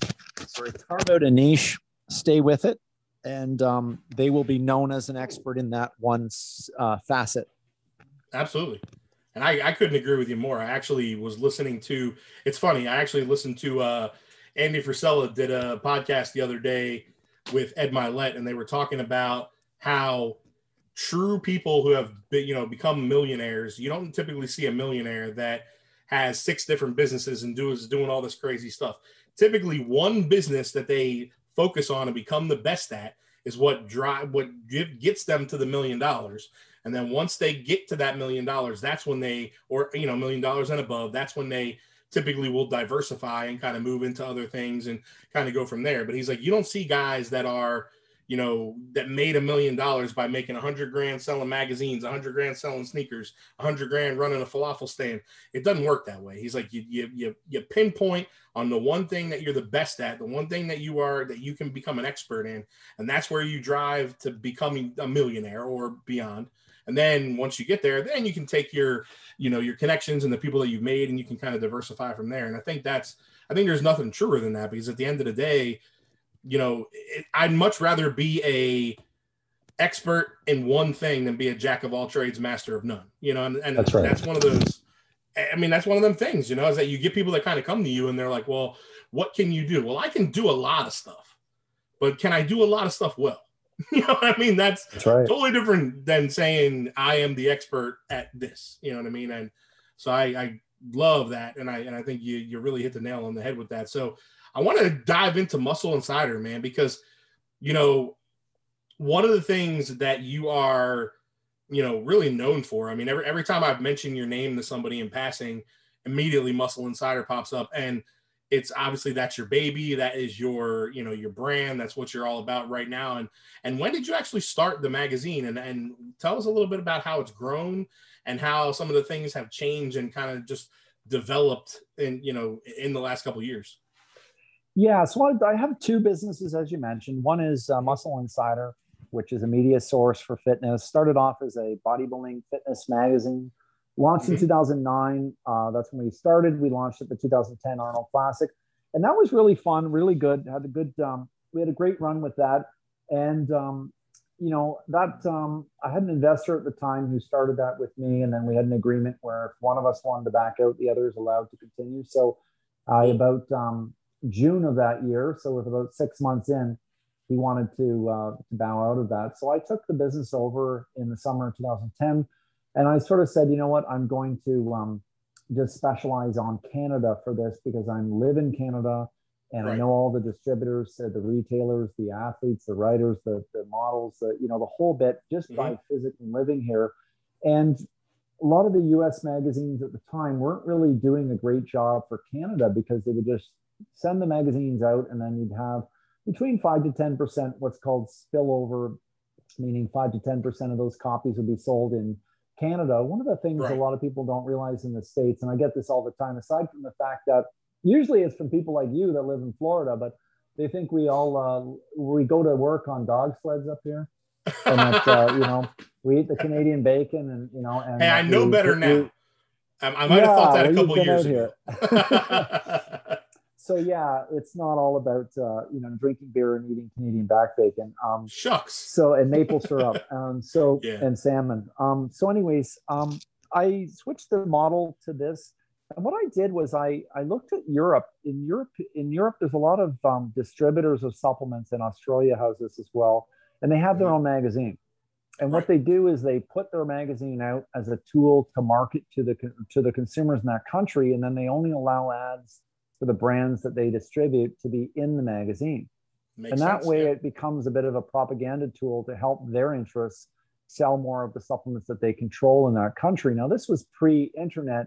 Speaker 3: sorry carve out a niche, stay with it, and um, they will be known as an expert in that one uh, facet.
Speaker 1: Absolutely. And I, I couldn't agree with you more. I actually was listening to, it's funny, I actually listened to uh, Andy Frisella did a podcast the other day with Ed Mylett, and they were talking about how true people who have been, you know, become millionaires, you don't typically see a millionaire that has six different businesses and is doing all this crazy stuff. Typically, one business that they focus on and become the best at is what drive what gets them to the million dollars and then once they get to that million dollars that's when they or you know million dollars and above that's when they typically will diversify and kind of move into other things and kind of go from there but he's like you don't see guys that are you know, that made a million dollars by making a hundred grand selling magazines, a hundred grand selling sneakers, a hundred grand running a falafel stand. It doesn't work that way. He's like, you, you, you, you pinpoint on the one thing that you're the best at, the one thing that you are, that you can become an expert in. And that's where you drive to becoming a millionaire or beyond. And then once you get there, then you can take your, you know, your connections and the people that you've made and you can kind of diversify from there. And I think that's, I think there's nothing truer than that because at the end of the day, you know, it, I'd much rather be a expert in one thing than be a jack of all trades, master of none. You know, and, and that's, right. that's one of those. I mean, that's one of them things. You know, is that you get people that kind of come to you and they're like, "Well, what can you do?" Well, I can do a lot of stuff, but can I do a lot of stuff well? *laughs* you know what I mean? That's, that's right. totally different than saying I am the expert at this. You know what I mean? And so I, I love that, and I and I think you you really hit the nail on the head with that. So I want to dive into Muscle Insider, man, because you know one of the things that you are, you know, really known for. I mean, every every time I've mentioned your name to somebody in passing, immediately Muscle Insider pops up, and it's obviously that's your baby that is your you know your brand that's what you're all about right now and and when did you actually start the magazine and and tell us a little bit about how it's grown and how some of the things have changed and kind of just developed in you know in the last couple years?
Speaker 2: Yeah so I, have two businesses as you mentioned. One is uh, muscle insider which is a media source for fitness. Started off as a bodybuilding fitness magazine Launched mm-hmm. in 2009. Uh, that's when we started. We launched at the 2010 Arnold Classic, and that was really fun, really good. Had a good. Um, we had a great run with that, and um, you know that um, I had an investor at the time who started that with me, and then we had an agreement where if one of us wanted to back out, the other is allowed to continue. So, I uh, about um, June of that year, so with about six months in, he wanted to uh, to bow out of that. So I took the business over in the summer of 2010 and I sort of said, you know what, I'm going to um, just specialize on Canada for this because I live in Canada and right. I know all the distributors, uh, the retailers, the athletes, the writers, the, the models, the, you know, the whole bit just mm-hmm. by physically living here. And a lot of the US magazines at the time weren't really doing a great job for Canada because they would just send the magazines out and then you'd have between 5 to 10% what's called spillover, meaning 5 to 10% of those copies would be sold in Canada, one of the things right. a lot of people don't realize in the States, and I get this all the time, aside from the fact that usually it's from people like you that live in Florida, but they think we all, uh, we go to work on dog sleds up here. and that, uh, *laughs* you know, we eat the Canadian bacon and, you know, and
Speaker 1: hey, I know
Speaker 2: we,
Speaker 1: better we, now. I, I might yeah, have thought that a couple years ago. *laughs* *laughs*
Speaker 2: so yeah, it's not all about uh, you know drinking beer and eating Canadian back bacon. Um,
Speaker 1: Shucks.
Speaker 2: So and maple syrup. *laughs* Um, so yeah. and salmon. Um, so anyways, um, I switched the model to this, and what I did was I I looked at Europe. In Europe, in Europe, there's a lot of um, distributors of supplements, and Australia has this as well, and they have their mm-hmm. own magazine. And what they do is they put their magazine out as a tool to market to the to the consumers in that country, and then they only allow ads for the brands that they distribute to be in the magazine. Makes and that sense, way yeah. it becomes a bit of a propaganda tool to help their interests sell more of the supplements that they control in that country. Now, this was pre-internet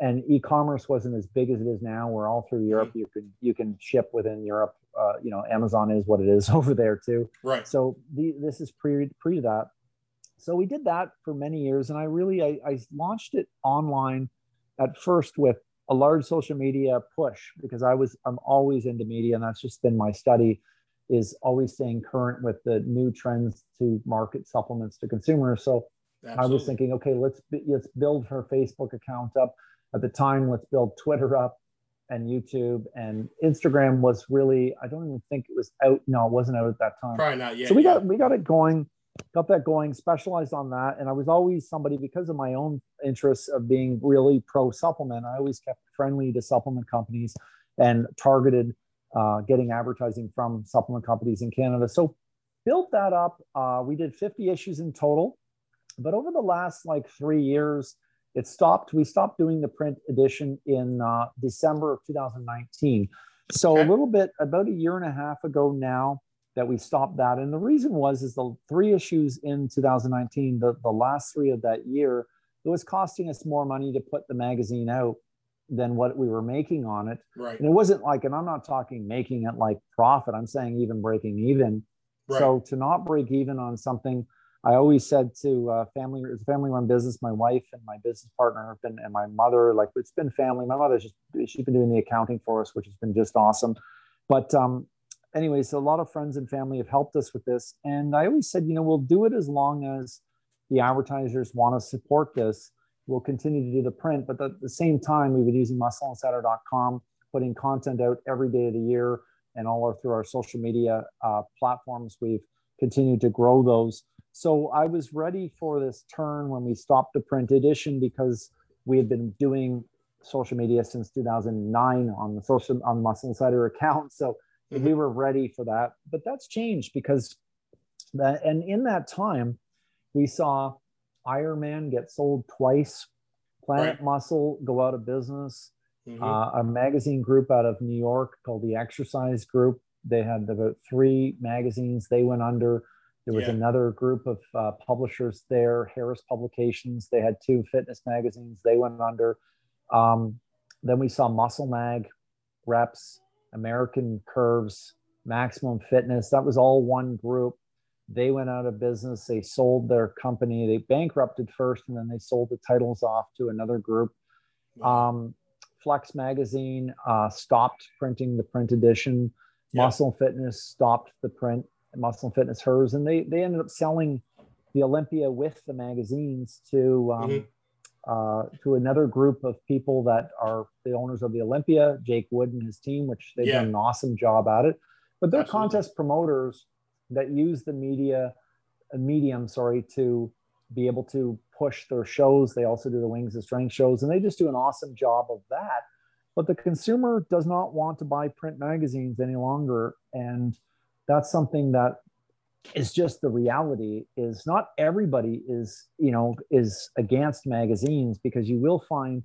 Speaker 2: and e-commerce wasn't as big as it is now where all through Europe mm-hmm. you can you can ship within Europe. Uh, you know, Amazon is what it is *laughs* over there too.
Speaker 1: Right.
Speaker 2: So the, this is pre pre to that. So we did that for many years, and I really I, I launched it online at first with a large social media push because I was I'm always into media and that's just been my study is always staying current with the new trends to market supplements to consumers. So Absolutely. I was thinking, okay, let's let's build her Facebook account up. At the time, let's build Twitter up and YouTube and Instagram was really I don't even think it was out. No, it wasn't out at that time.
Speaker 1: Probably not yet.
Speaker 2: So we
Speaker 1: yeah.
Speaker 2: got we got it going got that going, specialized on that. And I was always somebody because of my own interests of being really pro supplement. I always kept friendly to supplement companies and targeted uh, getting advertising from supplement companies in Canada. So built that up. Uh, we did 50 issues in total, but over the last like three years, it stopped. We stopped doing the print edition in uh, December of 2019. So okay. a little bit about a year and a half ago now, that we stopped that. And the reason was is the three issues in 2019, the, the last three of that year, it was costing us more money to put the magazine out than what we were making on it.
Speaker 1: Right.
Speaker 2: And it wasn't like, and I'm not talking making it like profit, I'm saying even breaking even. Right. So to not break even on something, I always said to uh, family, it's a family run business. My wife and my business partner have been, and my mother, like it's been family. My mother's just, she's been doing the accounting for us, which has been just awesome. But um, anyways, a lot of friends and family have helped us with this. And I always said, you know, we'll do it as long as the advertisers want to support this. We'll continue to do the print, but at the same time, we've been using muscleinsider.com, putting content out every day of the year and all through our social media uh, platforms. We've continued to grow those. So I was ready for this turn when we stopped the print edition because we had been doing social media since 2009 on the social on Muscle Insider account. *laughs* So mm-hmm. we were ready for that. But that's changed because that, and in that time, we saw iron man get sold twice, Planet right. Muscle go out of business. Mm-hmm. Uh, a magazine group out of New York called the Exercise Group. They had about three magazines. They went under. There was yeah. another group of uh, publishers there, Harris Publications. They had two fitness magazines. They went under. Um, then we saw Muscle Mag Reps, American Curves, Maximum Fitness. That was all one group. They went out of business. They sold their company. They bankrupted first, and then they sold the titles off to another group. Um, Flex Magazine uh, stopped printing the print edition. Yep. Muscle Fitness stopped the print. Muscle Fitness hers, and they they ended up selling the Olympia with the magazines to um, mm-hmm. Uh, to another group of people that are the owners of the Olympia, Jake Wood and his team, which they've yeah. done an awesome job at it. But they're Absolutely. contest promoters that use the media medium, sorry, to be able to push their shows. They also do the Wings of Strength shows, and they just do an awesome job of that. But the consumer does not want to buy print magazines any longer, and that's something that is just the reality. Is not everybody is you know is against magazines because you will find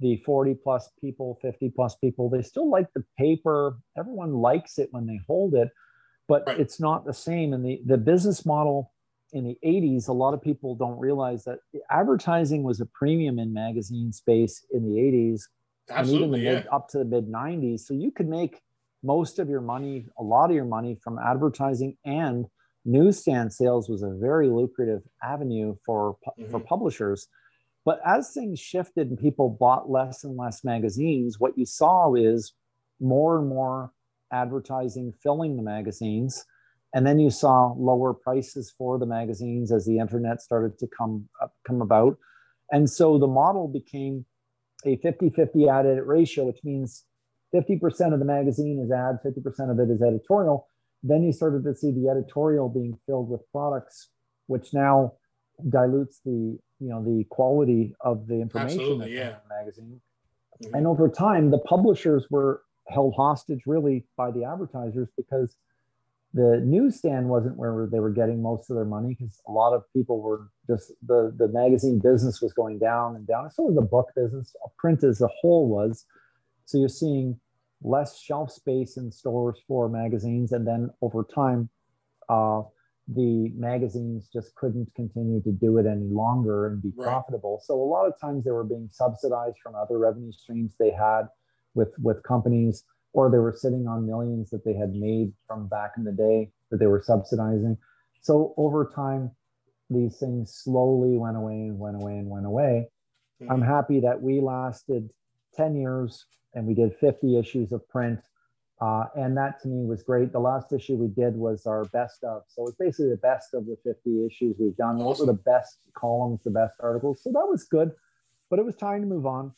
Speaker 2: the 40 plus people, 50 plus people, they still like the paper. Everyone likes it when they hold it, but right. it's not the same. And the, the business model in the 80s, a lot of people don't realize that advertising was a premium in magazine space in the 80s Absolutely, and even the yeah. mid, up to the mid 90s. So you could make most of your money, a lot of your money from advertising and newsstand sales was a very lucrative avenue for, mm-hmm. for publishers. But as things shifted and people bought less and less magazines, what you saw is more and more advertising filling the magazines and then you saw lower prices for the magazines as the internet started to come up, come about and so the model became a 50-50 ad edit ratio which means 50% of the magazine is ad 50% of it is editorial then you started to see the editorial being filled with products which now dilutes the you know the quality of the information that's yeah. the magazine mm-hmm. and over time the publishers were held hostage really by the advertisers because the newsstand wasn't where they were getting most of their money because a lot of people were just the the magazine business was going down and down. So was the book business, print as a whole was. So you're seeing less shelf space in stores for magazines, and then over time, uh, the magazines just couldn't continue to do it any longer and be right. profitable. So a lot of times they were being subsidized from other revenue streams they had with with companies or they were sitting on millions that they had made from back in the day that they were subsidizing. So over time, these things slowly went away and went away and went away. Mm-hmm. I'm happy that we lasted 10 years and we did 50 issues of print. Uh, and that to me was great. The last issue we did was our best of. So it's basically the best of the 50 issues we've done. Those were the best columns, the best articles. So that was good, but it was time to move on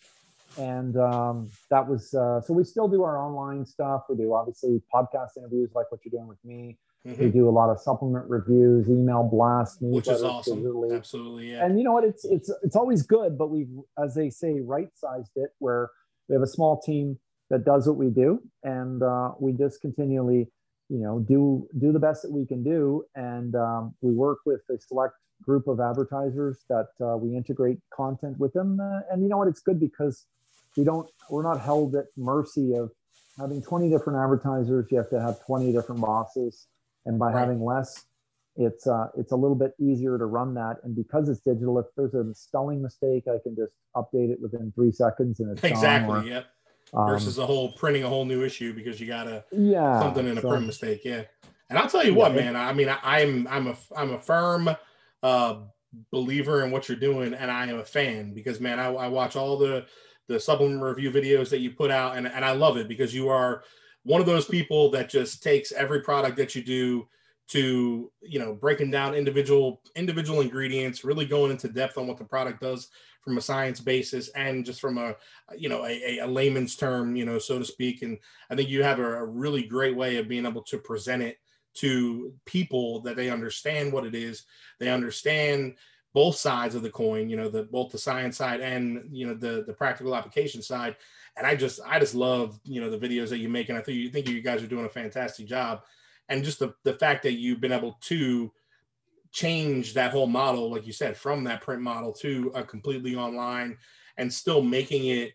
Speaker 2: and um, that was uh, so we still do our online stuff we do obviously podcast interviews like what you're doing with me mm-hmm. we do a lot of supplement reviews email blasts
Speaker 1: which is awesome. digitally. absolutely yeah.
Speaker 2: And you know what it's it's it's always good but we've as they say right sized it where we have a small team that does what we do and uh, we just continually you know do do the best that we can do. And um, we work with a select group of advertisers that uh, we integrate content with them. Uh, and you know what it's good because we don't we're not held at mercy of having 20 different advertisers. You have to have 20 different bosses and by right. having less it's uh, it's a little bit easier to run that. And because it's digital if there's a spelling mistake i can just update it within three seconds and it's
Speaker 1: exactly yep. um, versus a whole printing a whole new issue because you got a yeah something in a so, print mistake yeah. And i'll tell you yeah, what man i mean I, am i'm a i'm a firm uh believer in what you're doing and i am a fan because man i, I watch all the the supplement review videos that you put out, and, and I love it because you are one of those people that just takes every product that you do to you know breaking down individual individual ingredients really going into depth on what the product does from a science basis and just from a you know a, a layman's term you know so to speak and i think you have a, a really great way of being able to present it to people that they understand what it is they understand both sides of the coin, you know, the both the science side and you know the the practical application side. And I just I just love you know the videos that you make, and I think you think you guys are doing a fantastic job. And just the the fact that you've been able to change that whole model, like you said, from that print model to a completely online, and still making it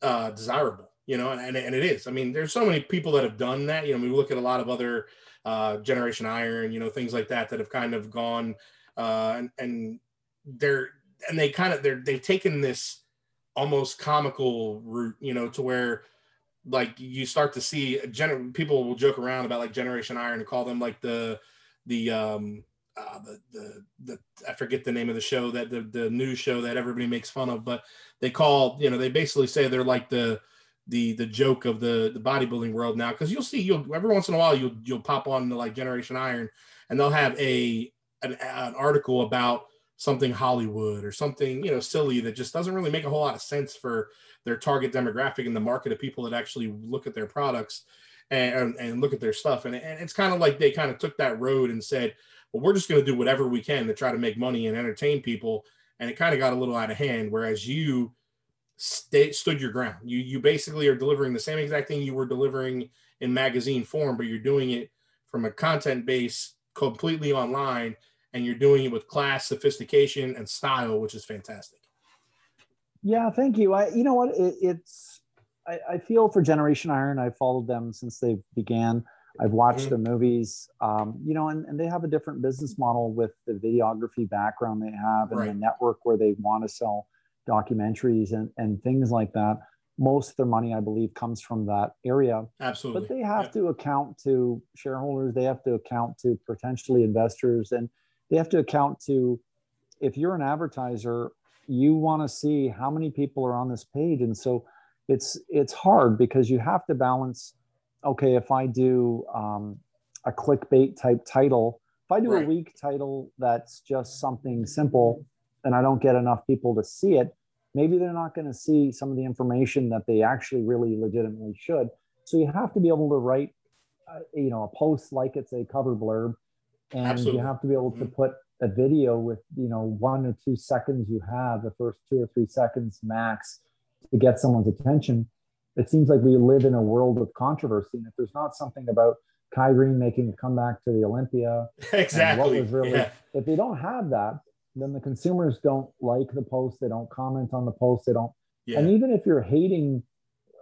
Speaker 1: uh, desirable. You know, and, and it is. I mean, there's so many people that have done that. You know, we look at a lot of other uh, Generation Iron, you know, things like that that have kind of gone uh, and, and they're and they kind of they're they've taken this almost comical route, you know, to where like you start to see people will joke around about like Generation Iron and call them like the the um uh, the, the the I forget the name of the show that the the news show that everybody makes fun of, but they call you know they basically say they're like the the the joke of the the bodybuilding world now because you'll see you'll every once in a while you'll you'll pop on to like Generation Iron and they'll have a an, an article about something Hollywood or something you know silly that just doesn't really make a whole lot of sense for their target demographic and the market of people that actually look at their products and, and look at their stuff. And, and it's kind of like they kind of took that road and said, well, we're just going to do whatever we can to try to make money and entertain people. And it kind of got a little out of hand. Whereas you stay, stood your ground. You you basically are delivering the same exact thing you were delivering in magazine form, but you're doing it from a content base completely online, and you're doing it with class, sophistication, and style, which is fantastic.
Speaker 2: Yeah, thank you. I, you know what, it, it's, I, I, feel for Generation Iron. I've followed them since they began. I've watched mm-hmm. their movies, um, you know, and, and they have a different business model with the videography background they have and right. the network where they want to sell documentaries and, and things like that. Most of their money, I believe, comes from that area.
Speaker 1: Absolutely.
Speaker 2: But they have yeah. to account to shareholders, they have to account to potentially investors, and they have to account to if you're an advertiser you want to see how many people are on this page and so it's it's hard because you have to balance okay if i do um, a clickbait type title if i do right. a weak title that's just something simple and i don't get enough people to see it maybe they're not going to see some of the information that they actually really legitimately should so you have to be able to write uh, you know a post like it's a cover blurb and Absolutely. you have to be able to mm-hmm. put a video with you know one or two seconds you have the first two or three seconds max to get someone's attention it seems like we live in a world of controversy and if there's not something about Kai Greene making a comeback to the Olympia *laughs*
Speaker 1: exactly really, yeah.
Speaker 2: if they don't have that then the consumers don't like the post they don't comment on the post they don't yeah. and even if you're hating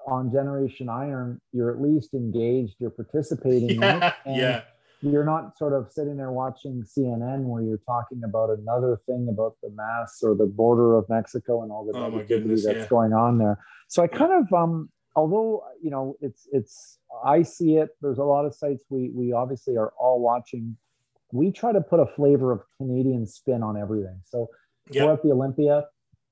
Speaker 2: on generation iron you're at least engaged you're participating *laughs*
Speaker 1: yeah, yeah
Speaker 2: you're not sort of sitting there watching CNN where you're talking about another thing about the mass or the border of Mexico and all the oh negativity that's yeah. going on there. So I kind of um although you know it's it's I see it there's a lot of sites we we obviously are all watching we try to put a flavor of Canadian spin on everything. So yep. we're at the Olympia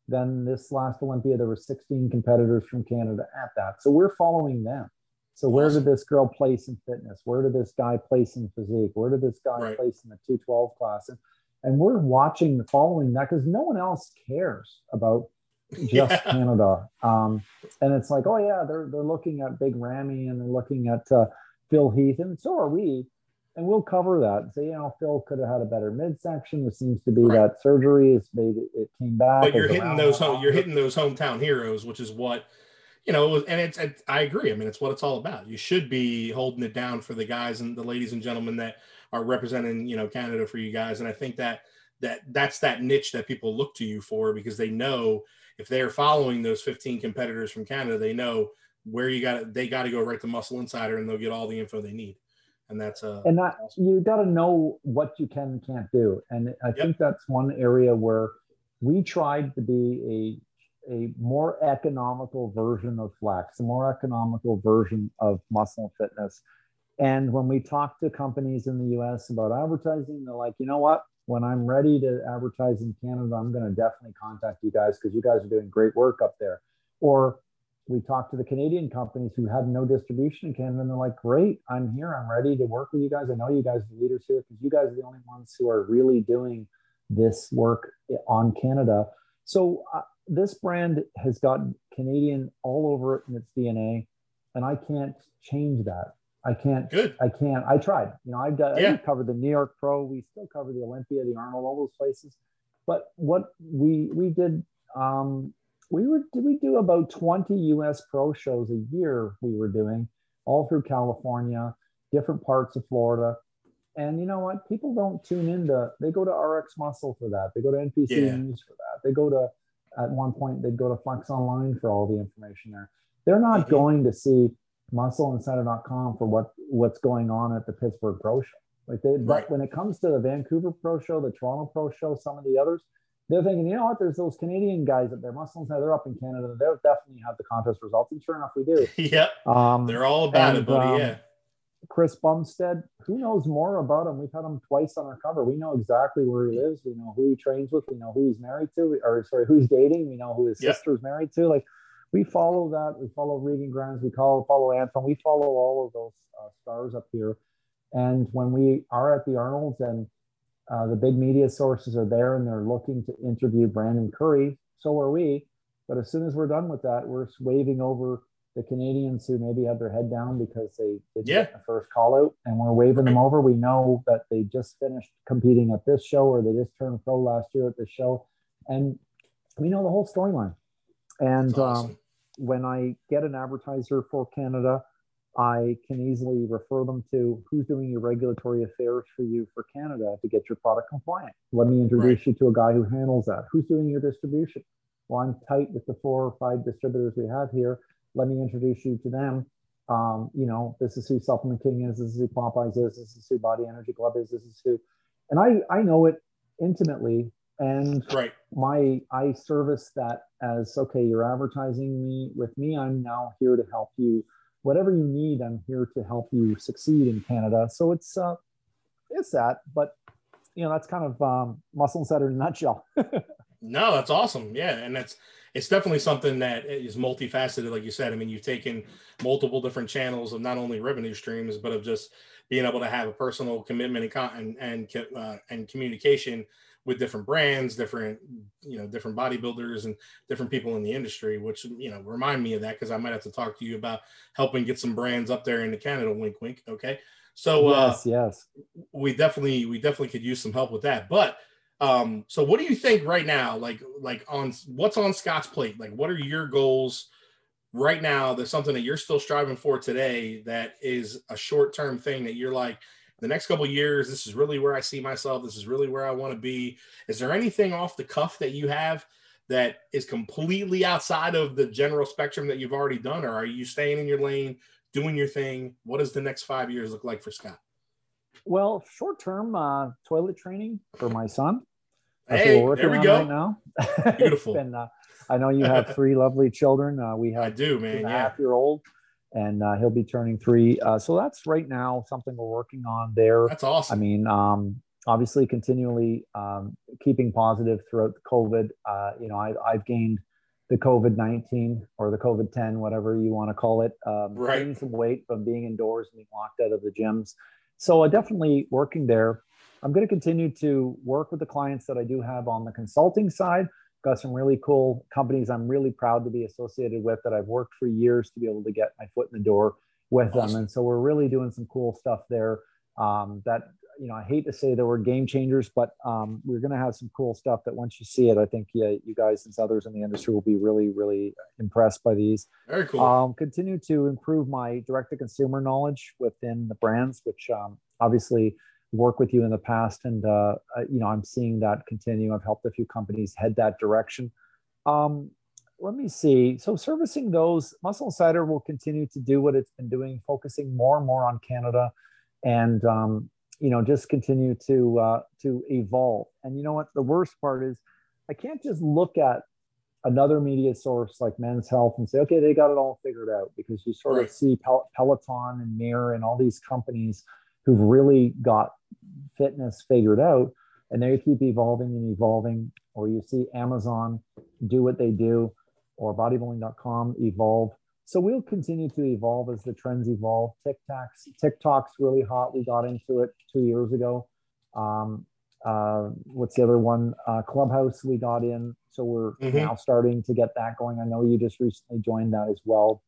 Speaker 2: then this last Olympia there were 16 competitors from Canada at that. So we're following them. So where did this girl place in fitness? Where did this guy place in physique? Where did this guy right. place in the 212 class? And, and we're watching, the following that because no one else cares about *laughs* just yeah. Canada. Um, and it's like, oh yeah, they're they're looking at Big Ramy and they're looking at uh, Phil Heath, and so are we. And we'll cover that. And say, you know, Phil could have had a better midsection. There seems to be right. that surgery has made it, it came back.
Speaker 1: But you're hitting those home, you're hitting those hometown heroes, which is what you know, and it's, it, I agree. I mean, it's what it's all about. You should be holding it down for the guys and the ladies and gentlemen that are representing, you know, Canada for you guys. And I think that that that's that niche that people look to you for because they know if they're following those 15 competitors from Canada, they know where you got they got to go right to Muscle Insider and they'll get all the info they need. And that's uh
Speaker 2: and that awesome. you got to know what you can and can't do. And I yep. think that's one area where we tried to be a more economical version of flex, a more economical version of muscle and fitness. And when we talk to companies in the US about advertising, they're like, you know what? When I'm ready to advertise in Canada, I'm going to definitely contact you guys because you guys are doing great work up there. Or we talk to the Canadian companies who have no distribution in Canada, and they're like, great, I'm here. I'm ready to work with you guys. I know you guys are the leaders here because you guys are the only ones who are really doing this work on Canada. So uh, this brand has got Canadian all over it in its DNA, and I can't change that. I can't.
Speaker 1: Good.
Speaker 2: I can't. I tried. You know, I've done. Yeah. I covered the New York Pro. We still cover the Olympia, the Arnold, all those places. But what we we did, um, we were did we do about twenty U.S. pro shows a year. We were doing all through California, different parts of Florida. And you know what? People don't tune into. They go to RX Muscle for that. They go to NPC yeah. News for that. They go to at one point they'd go to Flex Online for all the information there. They're not mm-hmm. going to see muscleinsider.com for what what's going on at the Pittsburgh Pro Show. Like they, right. but when it comes to the Vancouver Pro Show, the Toronto Pro Show, some of the others, they're thinking, you know what? There's those Canadian guys up there, Muscles. They're up in Canada. They'll definitely have the contest results. And sure enough, we do. *laughs*
Speaker 1: yep. Um, they're all about and, it, buddy. Um, yeah.
Speaker 2: Chris Bumstead, who knows more about him? We've had him twice on our cover. We know exactly where he lives. We know who he trains with. We know who he's married to, or sorry, who he's dating. We know who his yep. sister's married to. Like we follow that. We follow Regan Grimes. We call follow Anton. We follow all of those uh, stars up here. And when we are at the Arnold's and uh, the big media sources are there and they're looking to interview Brandon Curry, so are we. But as soon as we're done with that, we're waving over the Canadians who maybe had their head down because they didn't yeah. get the first call out, and we're waving them over. We know that they just finished competing at this show or they just turned pro last year at this show, and we know the whole storyline. And awesome. um, when I get an advertiser for Canada, I can easily refer them to who's doing your regulatory affairs for you for Canada to get your product compliant. Let me introduce right. you to a guy who handles that. Who's doing your distribution? Well, I'm tight with the four or five distributors we have here. Let me introduce you to them. Um, you know, this is who Supplement King is. This is who Popeyes is. This is who Body Energy Club is. This is who, and I I know it intimately and
Speaker 1: right.
Speaker 2: my i service that as okay you're advertising me with me i'm now here to help you whatever you need i'm here to help you succeed in canada so it's uh it's that but you know that's kind of um muscle and in a nutshell *laughs*
Speaker 1: no that's awesome yeah and that's it's definitely something that is multifaceted like you said i mean you've taken multiple different channels of not only revenue streams but of just being able to have a personal commitment and and and, uh, and communication with different brands, different you know different bodybuilders and different people in the industry, which you know remind me of that because I might have to talk to you about helping get some brands up there into Canada. Wink, wink. Okay, so
Speaker 2: uh, yes, uh, yes,
Speaker 1: we definitely we definitely could use some help with that. But um, so what do you think right now? Like like on what's on Scott's plate? Like what are your goals? right now there's something that you're still striving for today that is a short term thing that you're like the next couple years, this is really where I see myself. This is really where I want to be. Is there anything off the cuff that you have that is completely outside of the general spectrum that you've already done, or are you staying in your lane, doing your thing? What does the next five years look like for Scott?
Speaker 2: Well, short term uh, toilet training for my son.
Speaker 1: That's hey, there we go. Right now. *laughs* Beautiful.
Speaker 2: been, uh, I know you have three lovely children. Uh, we have I
Speaker 1: do, man. Yeah.
Speaker 2: half year old and uh, he'll be turning three. Uh, so that's right now something we're working on there.
Speaker 1: That's awesome.
Speaker 2: I mean, um, obviously, continually um, keeping positive throughout the COVID. Uh, you know, I, have gained the COVID nineteen or the COVID ten, whatever you want to call it. Um,
Speaker 1: right.
Speaker 2: Gaining some weight from being indoors and being locked out of the gyms. So uh, definitely working there. I'm going to continue to work with the clients that I do have on the consulting side got some really cool companies I'm really proud to be associated with that I've worked for years to be able to get my foot in the door with awesome. them. And so we're really doing some cool stuff there. Um, that you know, I hate to say that we're game changers, but um, we're going to have some cool stuff that once you see it, I think yeah, you guys and others in the industry will be really, really impressed by these.
Speaker 1: Very cool.
Speaker 2: Um, continue to improve my direct to consumer knowledge within the brands, which um, obviously work with you in the past, and uh, you know I'm seeing that continue. I've helped a few companies head that direction. Um, let me see. So servicing those, Muscle Insider will continue to do what it's been doing, focusing more and more on Canada, and um, you know just continue to uh, to evolve. And you know what? The worst part is, I can't just look at another media source like Men's Health and say, okay, they got it all figured out because you sort right. of see Pel- Peloton and Mirror and all these companies who've really got fitness figured out and they keep evolving and evolving or you see amazon do what they do or bodybuilding.com evolve. So we'll continue to evolve as the trends evolve. Tiktok's tiktok's really hot. We got into it two years ago. Um, uh, what's the other one? Uh, clubhouse we got in. So we're mm-hmm. now starting to get that going. I know you just recently joined that as well.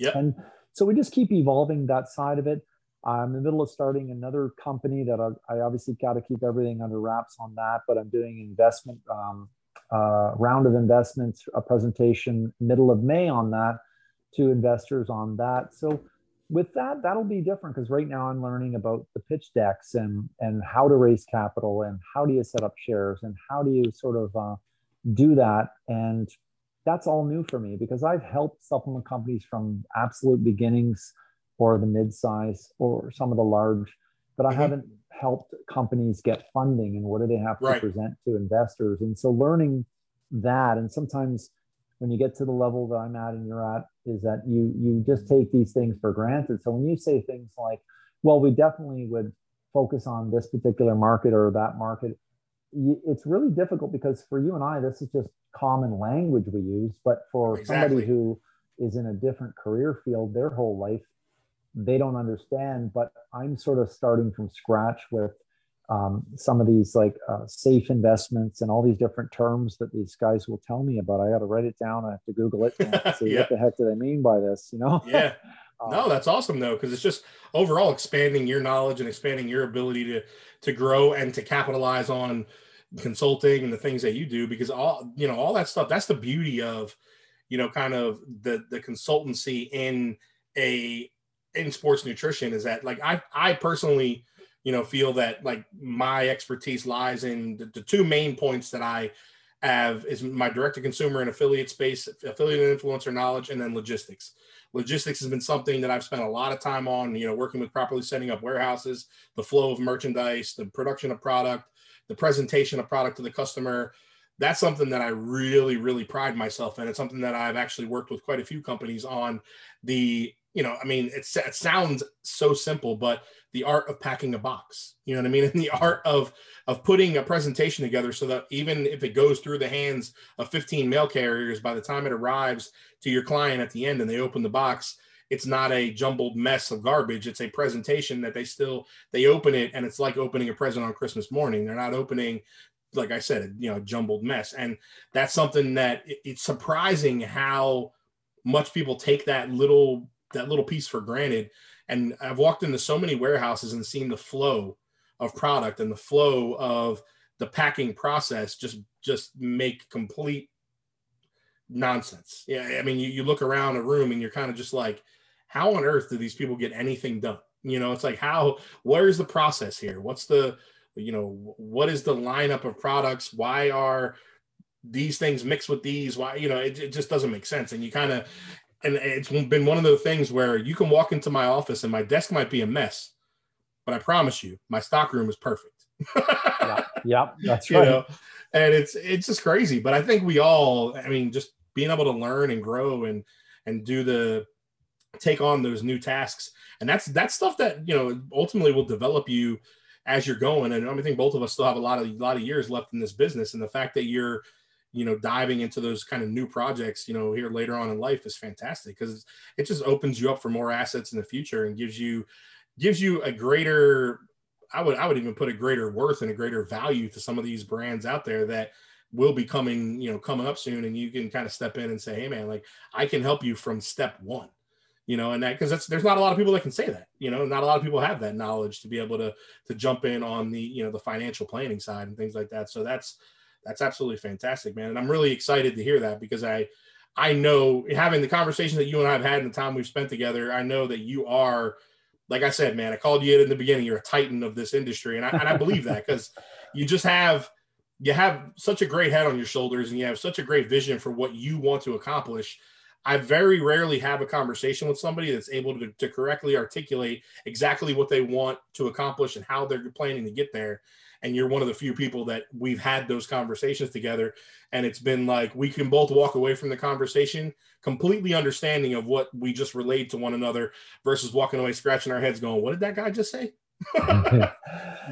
Speaker 1: Yeah
Speaker 2: and so we just keep evolving that side of it I'm in the middle of starting another company that I, I obviously got to keep everything under wraps on that, but I'm doing investment um, uh, round of investments, a presentation middle of May on that to investors on that. So with that, that'll be different because right now I'm learning about the pitch decks and and how to raise capital and how do you set up shares and how do you sort of uh, do that and that's all new for me because I've helped supplement companies from absolute beginnings or the mid-size or some of the large but i mm-hmm. haven't helped companies get funding and what do they have to
Speaker 1: Right.
Speaker 2: present to investors. And so learning that, and sometimes when you get to the level that I'm at and you're at, is that you you just take these things for granted. So when you say things like, "Well, we definitely would focus on this particular market or that market," it's really difficult because for you and I, this is just common language we use. But for
Speaker 1: Exactly.
Speaker 2: somebody who is in a different career field their whole life, they don't understand. But I'm sort of starting from scratch with um, some of these like uh, safe investments and all these different terms that these guys will tell me about. I got to write it down. I have to Google it and *laughs* see
Speaker 1: Yeah.
Speaker 2: what the heck do they mean by this, you know?
Speaker 1: Yeah. *laughs*
Speaker 2: Um,
Speaker 1: No, that's awesome though, because it's just overall expanding your knowledge and expanding your ability to to grow and to capitalize on consulting and the things that you do. Because all you know, all that stuff. That's the beauty of you know, kind of the the consultancy in a in sports nutrition is that like I I personally you know feel that like my expertise lies in the, the two main points that I have is my direct to consumer and affiliate space, affiliate and influencer knowledge, and then logistics logistics has been something that I've spent a lot of time on, you know, working with properly setting up warehouses, the flow of merchandise, the production of product, the presentation of product to the customer. That's something that I really, really pride myself in. It's something that I've actually worked with quite a few companies on the, you know, I mean, it sounds so simple, but the art of packing a box, you know what I mean? *laughs* And the art of, of putting a presentation together so that even if it goes through the hands of 15 mail carriers, by the time it arrives to your client at the end and they open the box it's not a jumbled mess of garbage. It's a presentation that they still they open it and it's like opening a present on christmas morning. They're not opening like i said you know a jumbled mess. And that's something that it- it's surprising how much people take that little that little piece for granted and i've walked into so many warehouses and seen the flow of product and the flow of the packing process just just make complete nonsense. Yeah, I mean, you, you look around a room and you're kind of just like, how on earth do these people get anything done? You know, it's like how where's the process here? What's the you know what is the lineup of products? Why are these things mixed with these? Why you know it, it just doesn't make sense. And you kind of and it's been one of those things where you can walk into my office and my desk might be a mess, but I promise you, my stock room is perfect.
Speaker 2: yeah, *laughs* yep, that's
Speaker 1: you
Speaker 2: right.
Speaker 1: know and it's it's just crazy but i think we all i mean just being able to learn and grow and and do the take on those new tasks and that's that's stuff that you know ultimately will develop you as you're going and i think both of us still have a lot of a lot of years left in this business and the fact that you're you know diving into those kind of new projects you know here later on in life is fantastic because it just opens you up for more assets in the future and gives you gives you a greater I would I would even put a greater worth and a greater value to some of these brands out there that will be coming, you know, coming up soon, and you can kind of step in and say, hey man, like I can help you from step one, you know, and that because that's there's not a lot of people that can say that, you know, not a lot of people have that knowledge to be able to to jump in on the you know the financial planning side and things like that. So that's that's absolutely fantastic, man, and I'm really excited to hear that because I I know having the conversation that you and I have had in the time we've spent together, I know that you are like I said, man, I called you it in the beginning. You're a titan of this industry, and I, and I believe that because you just have you have such a great head on your shoulders, and you have such a great vision for what you want to accomplish. I very rarely have a conversation with somebody that's able to, to correctly articulate exactly what they want to accomplish and how they're planning to get there. And you're one of the few people that we've had those conversations together. And it's been like we can both walk away from the conversation completely understanding of what we just relayed to one another versus walking away scratching our heads going, what did that guy just say? *laughs* *laughs*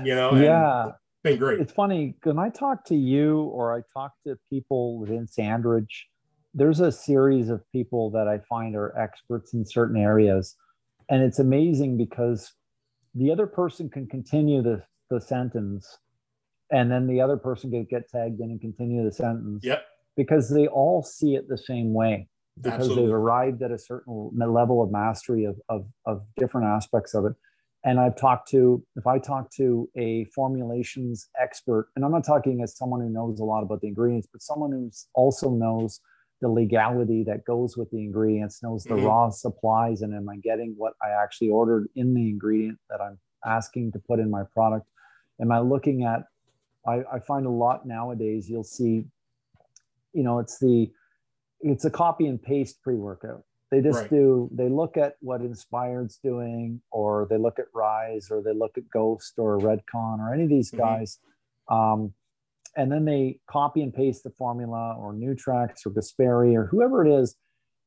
Speaker 1: you know?
Speaker 2: yeah,
Speaker 1: it's been great.
Speaker 2: it's funny when I talk to you or I talk to people within Sandridge. There's a series of people that I find are experts in certain areas, and it's amazing because the other person can continue the the sentence, and then the other person can get tagged in and continue the sentence.
Speaker 1: Yep.
Speaker 2: Because they all see it the same way because
Speaker 1: Absolutely.
Speaker 2: they've arrived at a certain level of mastery of, of, of different aspects of it. And I've talked to, if I talk to a formulations expert, and I'm not talking as someone who knows a lot about the ingredients, but someone who also knows the legality that goes with the ingredients, knows the
Speaker 1: Mhm.
Speaker 2: raw supplies, and am I getting what I actually ordered in the ingredient that I'm asking to put in my product? Am I looking at, I, I find a lot nowadays, you'll see, you know, it's the, it's a copy and paste pre-workout. They just
Speaker 1: Right.
Speaker 2: do, they look at what Inspired's doing, or they look at Ryse, or they look at Ghost or Redcon or any of these
Speaker 1: Mhm.
Speaker 2: guys. Um, and then they copy and paste the formula or Nutrex or Gaspari or whoever it is.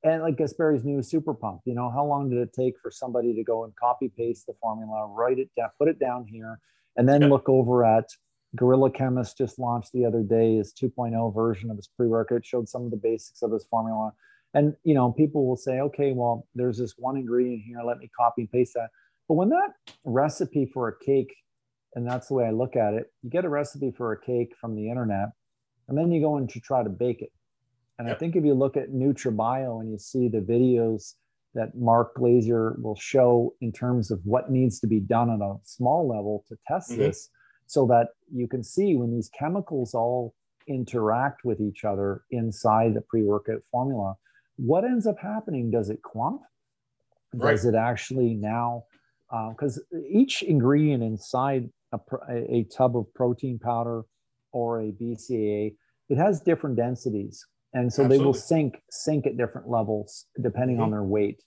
Speaker 2: And like Gaspari's new super pump, you know, how long did it take for somebody to go and copy paste the formula, write it down, put it down here, and then
Speaker 1: Yep.
Speaker 2: look over at Gorilla Chemist just launched the other day his 2.0 version of his pre-workout, showed some of the basics of his formula. And you know, people will say, okay, well, there's this one ingredient here, let me copy and paste that. But when that recipe for a cake, and that's the way I look at it, you get a recipe for a cake from the internet, and then you go in to try to bake it. And I think if you look at NutraBio and you see the videos that Mark Glazier will show in terms of what needs to be done on a small level to test
Speaker 1: Mhm.
Speaker 2: this, so that you can see when these chemicals all interact with each other inside the pre-workout formula, what ends up happening? Does it clump? Does it actually now? Because each ingredient inside a, a a tub of protein powder or a BCAA, it has different densities, and so they will sink sink at different levels depending on their weight.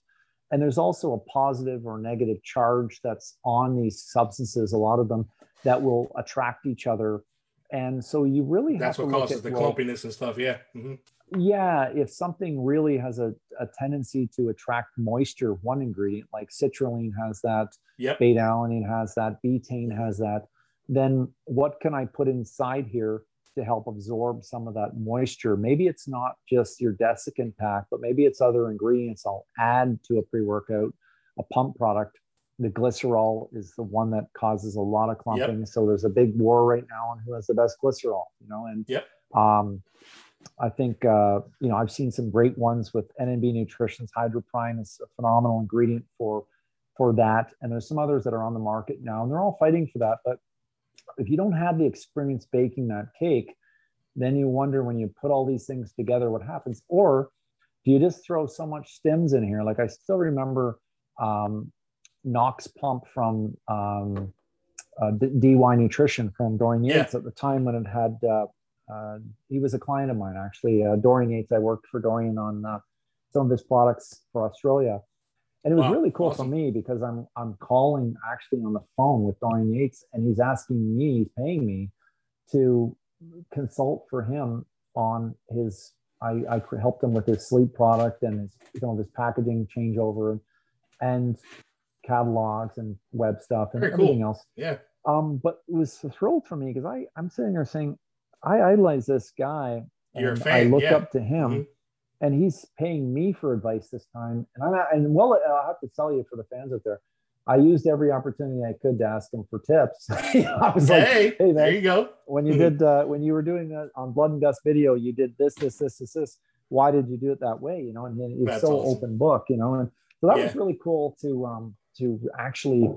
Speaker 2: And there's also a positive or negative charge that's on these substances. A lot of them that will attract each other, and so you really have
Speaker 1: That's what causes
Speaker 2: at,
Speaker 1: the
Speaker 2: well,
Speaker 1: clumpiness and stuff. Yeah. Mhm.
Speaker 2: yeah, if something really has a, a tendency to attract moisture, one ingredient like citrulline has that,
Speaker 1: Yep.
Speaker 2: beta alanine has that, betaine has that, then what can I put inside here to help absorb some of that moisture? Maybe it's not just your desiccant pack, but maybe it's other ingredients I'll add to a pre workout, a pump product. The glycerol is the one that causes a lot of clumping. So there's a big war right now on who has the best glycerol, you know, and
Speaker 1: Yep.
Speaker 2: um, I think uh, you know I've seen some great ones with NNB Nutrition's Hydroprime is a phenomenal ingredient for for that, and there's some others that are on the market now, and they're all fighting for that. But if you don't have the experience baking that cake, then you wonder when you put all these things together what happens. Or do you just throw so much stims in here? Like I still remember um, Nox Pump from um, uh, DY Nutrition from Dorian
Speaker 1: Yeah.
Speaker 2: Yates at the time when it had. Uh, uh, he was a client of mine actually. Uh, Dorian Yates. I worked for Dorian on uh, some of his products for Australia, and it was
Speaker 1: Wow,
Speaker 2: really cool
Speaker 1: awesome.
Speaker 2: for me because I'm I'm calling actually on the phone with Dorian Yates, and he's asking me, he's paying me to consult for him on his. I, I helped him with his sleep product and his you know his packaging changeover, and catalogs and web stuff and
Speaker 1: Very cool.
Speaker 2: everything else.
Speaker 1: Yeah.
Speaker 2: Um, but it was thrilled for me because I I'm sitting there saying I idolize this guy.
Speaker 1: You're a
Speaker 2: and
Speaker 1: fan,
Speaker 2: I look
Speaker 1: yeah.
Speaker 2: up to him,
Speaker 1: Mhm.
Speaker 2: And he's paying me for advice this time. And I'm and well, I'll have to tell you for the fans out there, I used every opportunity I could to ask him for tips. *laughs* I was like,
Speaker 1: Hey,
Speaker 2: hey, man.
Speaker 1: there you go.
Speaker 2: when you
Speaker 1: Mhm.
Speaker 2: did uh, when you were doing that on Blood and Guts video, you did this, this, this, this, this. Why did you do it that way? You know, and he- he's
Speaker 1: That's
Speaker 2: so
Speaker 1: awesome.
Speaker 2: open book. You know, and so that was really cool to um, to actually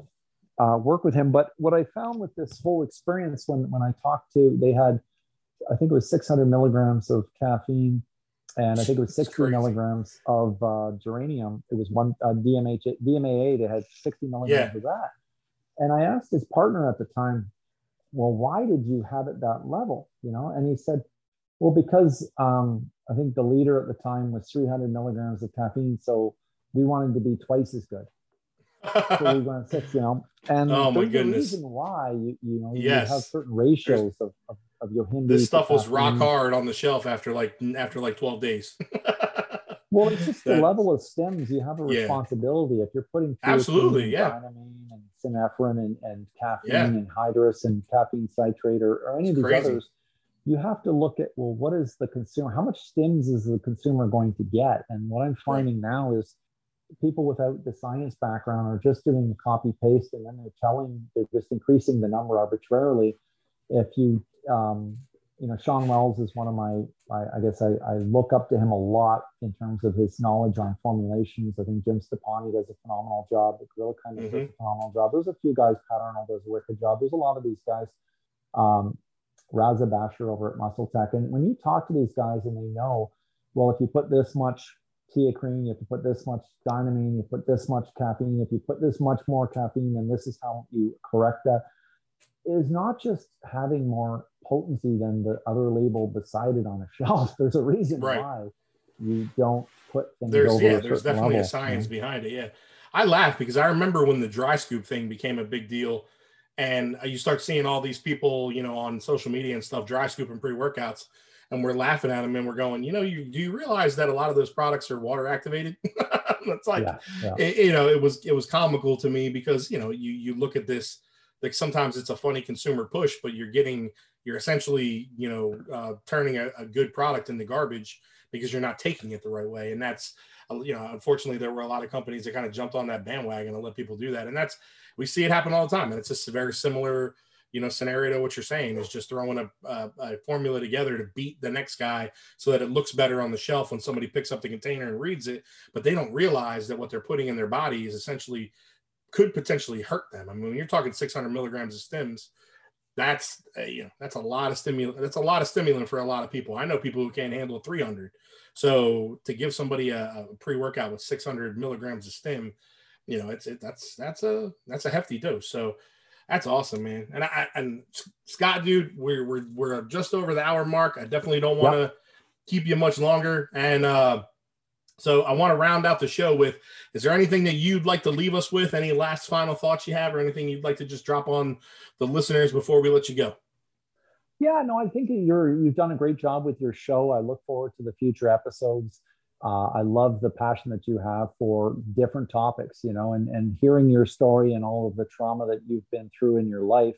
Speaker 2: uh, work with him. But what I found with this whole experience when when I talked to, they had, I think it was 600 milligrams of caffeine, and I think it was 60 milligrams of uh, geranium. It was one uh, DMH DMAA. that had 60 milligrams
Speaker 1: Yeah.
Speaker 2: of that. And I asked his partner at the time, well, why did you have it that level? You know, and he said, well, because um, I think the leader at the time was 300 milligrams of caffeine, so we wanted to be twice as good. So we went six, you know. And *laughs*
Speaker 1: Oh, my goodness.
Speaker 2: reason why you you know
Speaker 1: Yes.
Speaker 2: you have certain ratios of, of, of your Hindi.
Speaker 1: this stuff was rock hard on the shelf after like after like 12 days. *laughs*
Speaker 2: Well, it's just the level of stims. You have a
Speaker 1: Yeah.
Speaker 2: responsibility if you're putting
Speaker 1: Absolutely, yeah.
Speaker 2: and synephrine and, and caffeine
Speaker 1: Yeah.
Speaker 2: anhydrous and caffeine citrate or, or any
Speaker 1: It's
Speaker 2: of these
Speaker 1: crazy.
Speaker 2: others. You have to look at well, what is the consumer? How much stims is the consumer going to get? And what I'm finding now is people without the science background are just doing copy paste and then they're telling they're just increasing the number arbitrarily. If you um, you know, Shawn Wells is one of my, I, I guess I, I look up to him a lot in terms of his knowledge on formulations. I think Jim Stoppani does a phenomenal job. The Gorilla kind of does a phenomenal job. There's a few guys, Pat Arnold does a wicked job. There's a lot of these guys. Um, Raza Basher over at Muscle Tech. And when you talk to these guys and they know, well, if you put this much teacrine, you have to put this much dynamine, you put this much caffeine, if you put this much more caffeine, then this is how you correct that is not just having more potency than the other label beside it on a shelf. *laughs* There's a reason
Speaker 1: Right.
Speaker 2: why you don't put things
Speaker 1: there's
Speaker 2: over
Speaker 1: yeah there's definitely a science
Speaker 2: you know?
Speaker 1: behind it yeah i laugh because i remember when the dry scoop thing became a big deal and you start seeing all these people you know on social media and stuff dry scooping pre-workouts and we're laughing at them and we're going you know you do you realize that a lot of those products are water activated *laughs* it's like
Speaker 2: yeah, yeah.
Speaker 1: it, you know it was it was comical to me because you know you you look at this like sometimes it's a funny consumer push but you're getting you're essentially you know uh, turning a, a good product into garbage because you're not taking it the right way. And that's uh, you know unfortunately there were a lot of companies that kind of jumped on that bandwagon and let people do that. And that's we see it happen all the time. And it's just a very similar you know scenario to what you're saying is just throwing a, a, a formula together to beat the next guy so that it looks better on the shelf when somebody picks up the container and reads it. But they don't realize that what they're putting in their body is essentially could potentially hurt them. I mean when you're talking 600 milligrams of stims that's uh, you know that's a lot of stimulant that's a lot of stimulant for a lot of people. I know people who can't handle 300 so to give somebody a, a pre-workout with 600 milligrams of stim you know it's it, that's that's a that's a hefty dose. So that's awesome man. And i and scott dude we're we're, we're just over the hour mark. I definitely don't want to
Speaker 2: Yep.
Speaker 1: keep you much longer. And uh so I want to round out the show with is there anything that you'd like to leave us with? Any last final thoughts you have or anything you'd like to just drop on the listeners before we let you go?
Speaker 2: Yeah, no, I think you're you've done a great job with your show. I look forward to the future episodes. Uh, I love the passion that you have for different topics, you know, and and hearing your story and all of the trauma that you've been through in your life.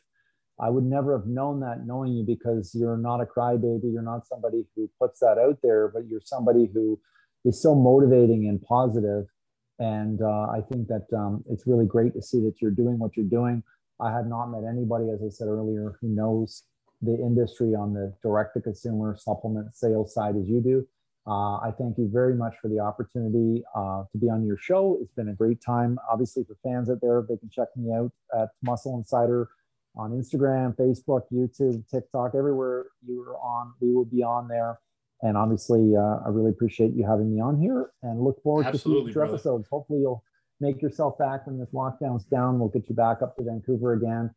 Speaker 2: I would never have known that knowing you because you're not a crybaby. You're not somebody who puts that out there, but you're somebody who is so motivating and positive. And uh, I think that um, it's really great to see that you're doing what you're doing. I have not met anybody, as I said earlier, who knows the industry on the direct to consumer supplement sales side as you do. Uh, I thank you very much for the opportunity uh, to be on your show. It's been a great time. Obviously, for fans out there, they can check me out at Muscle Insider on Instagram, Facebook, YouTube, TikTok, everywhere you're on. We will be on there. And obviously, uh, I really appreciate you having me on here and look forward
Speaker 1: Absolutely,
Speaker 2: to future
Speaker 1: brother.
Speaker 2: episodes. Hopefully, you'll make yourself back when this lockdown's down. We'll get you back up to Vancouver again.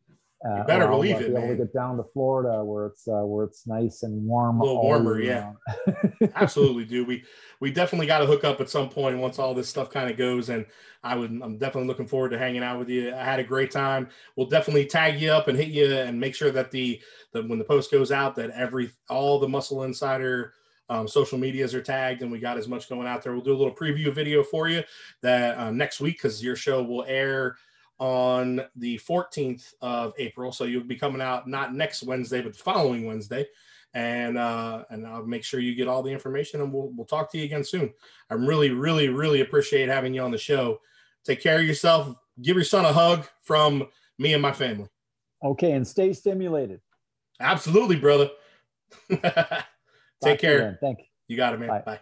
Speaker 2: Uh,
Speaker 1: You better
Speaker 2: I'll,
Speaker 1: believe
Speaker 2: uh,
Speaker 1: it,
Speaker 2: be able
Speaker 1: man.
Speaker 2: to get down to Florida where it's uh, where it's nice and warm.
Speaker 1: A little warmer, yeah. *laughs* Absolutely, do. We we definitely got to hook up at some point once all this stuff kind of goes. And I would I'm definitely looking forward to hanging out with you. I had a great time. We'll definitely tag you up and hit you and make sure that the the when the post goes out that every all the Muscle Insider um, social medias are tagged and we got as much going out there. We'll do a little preview video for you that uh, next week because your show will air on the 14th of April. So you'll be coming out not next Wednesday, but the following Wednesday. And uh, and I'll make sure you get all the information and we'll we'll talk to you again soon. I'm really, really, really appreciate having you on the show. Take care of yourself. Give your son a hug from me and my family.
Speaker 2: Okay, and stay stimulated.
Speaker 1: Absolutely, brother. *laughs* Take care.
Speaker 2: Thank you.
Speaker 1: You got it, man.
Speaker 2: Bye.
Speaker 1: Bye.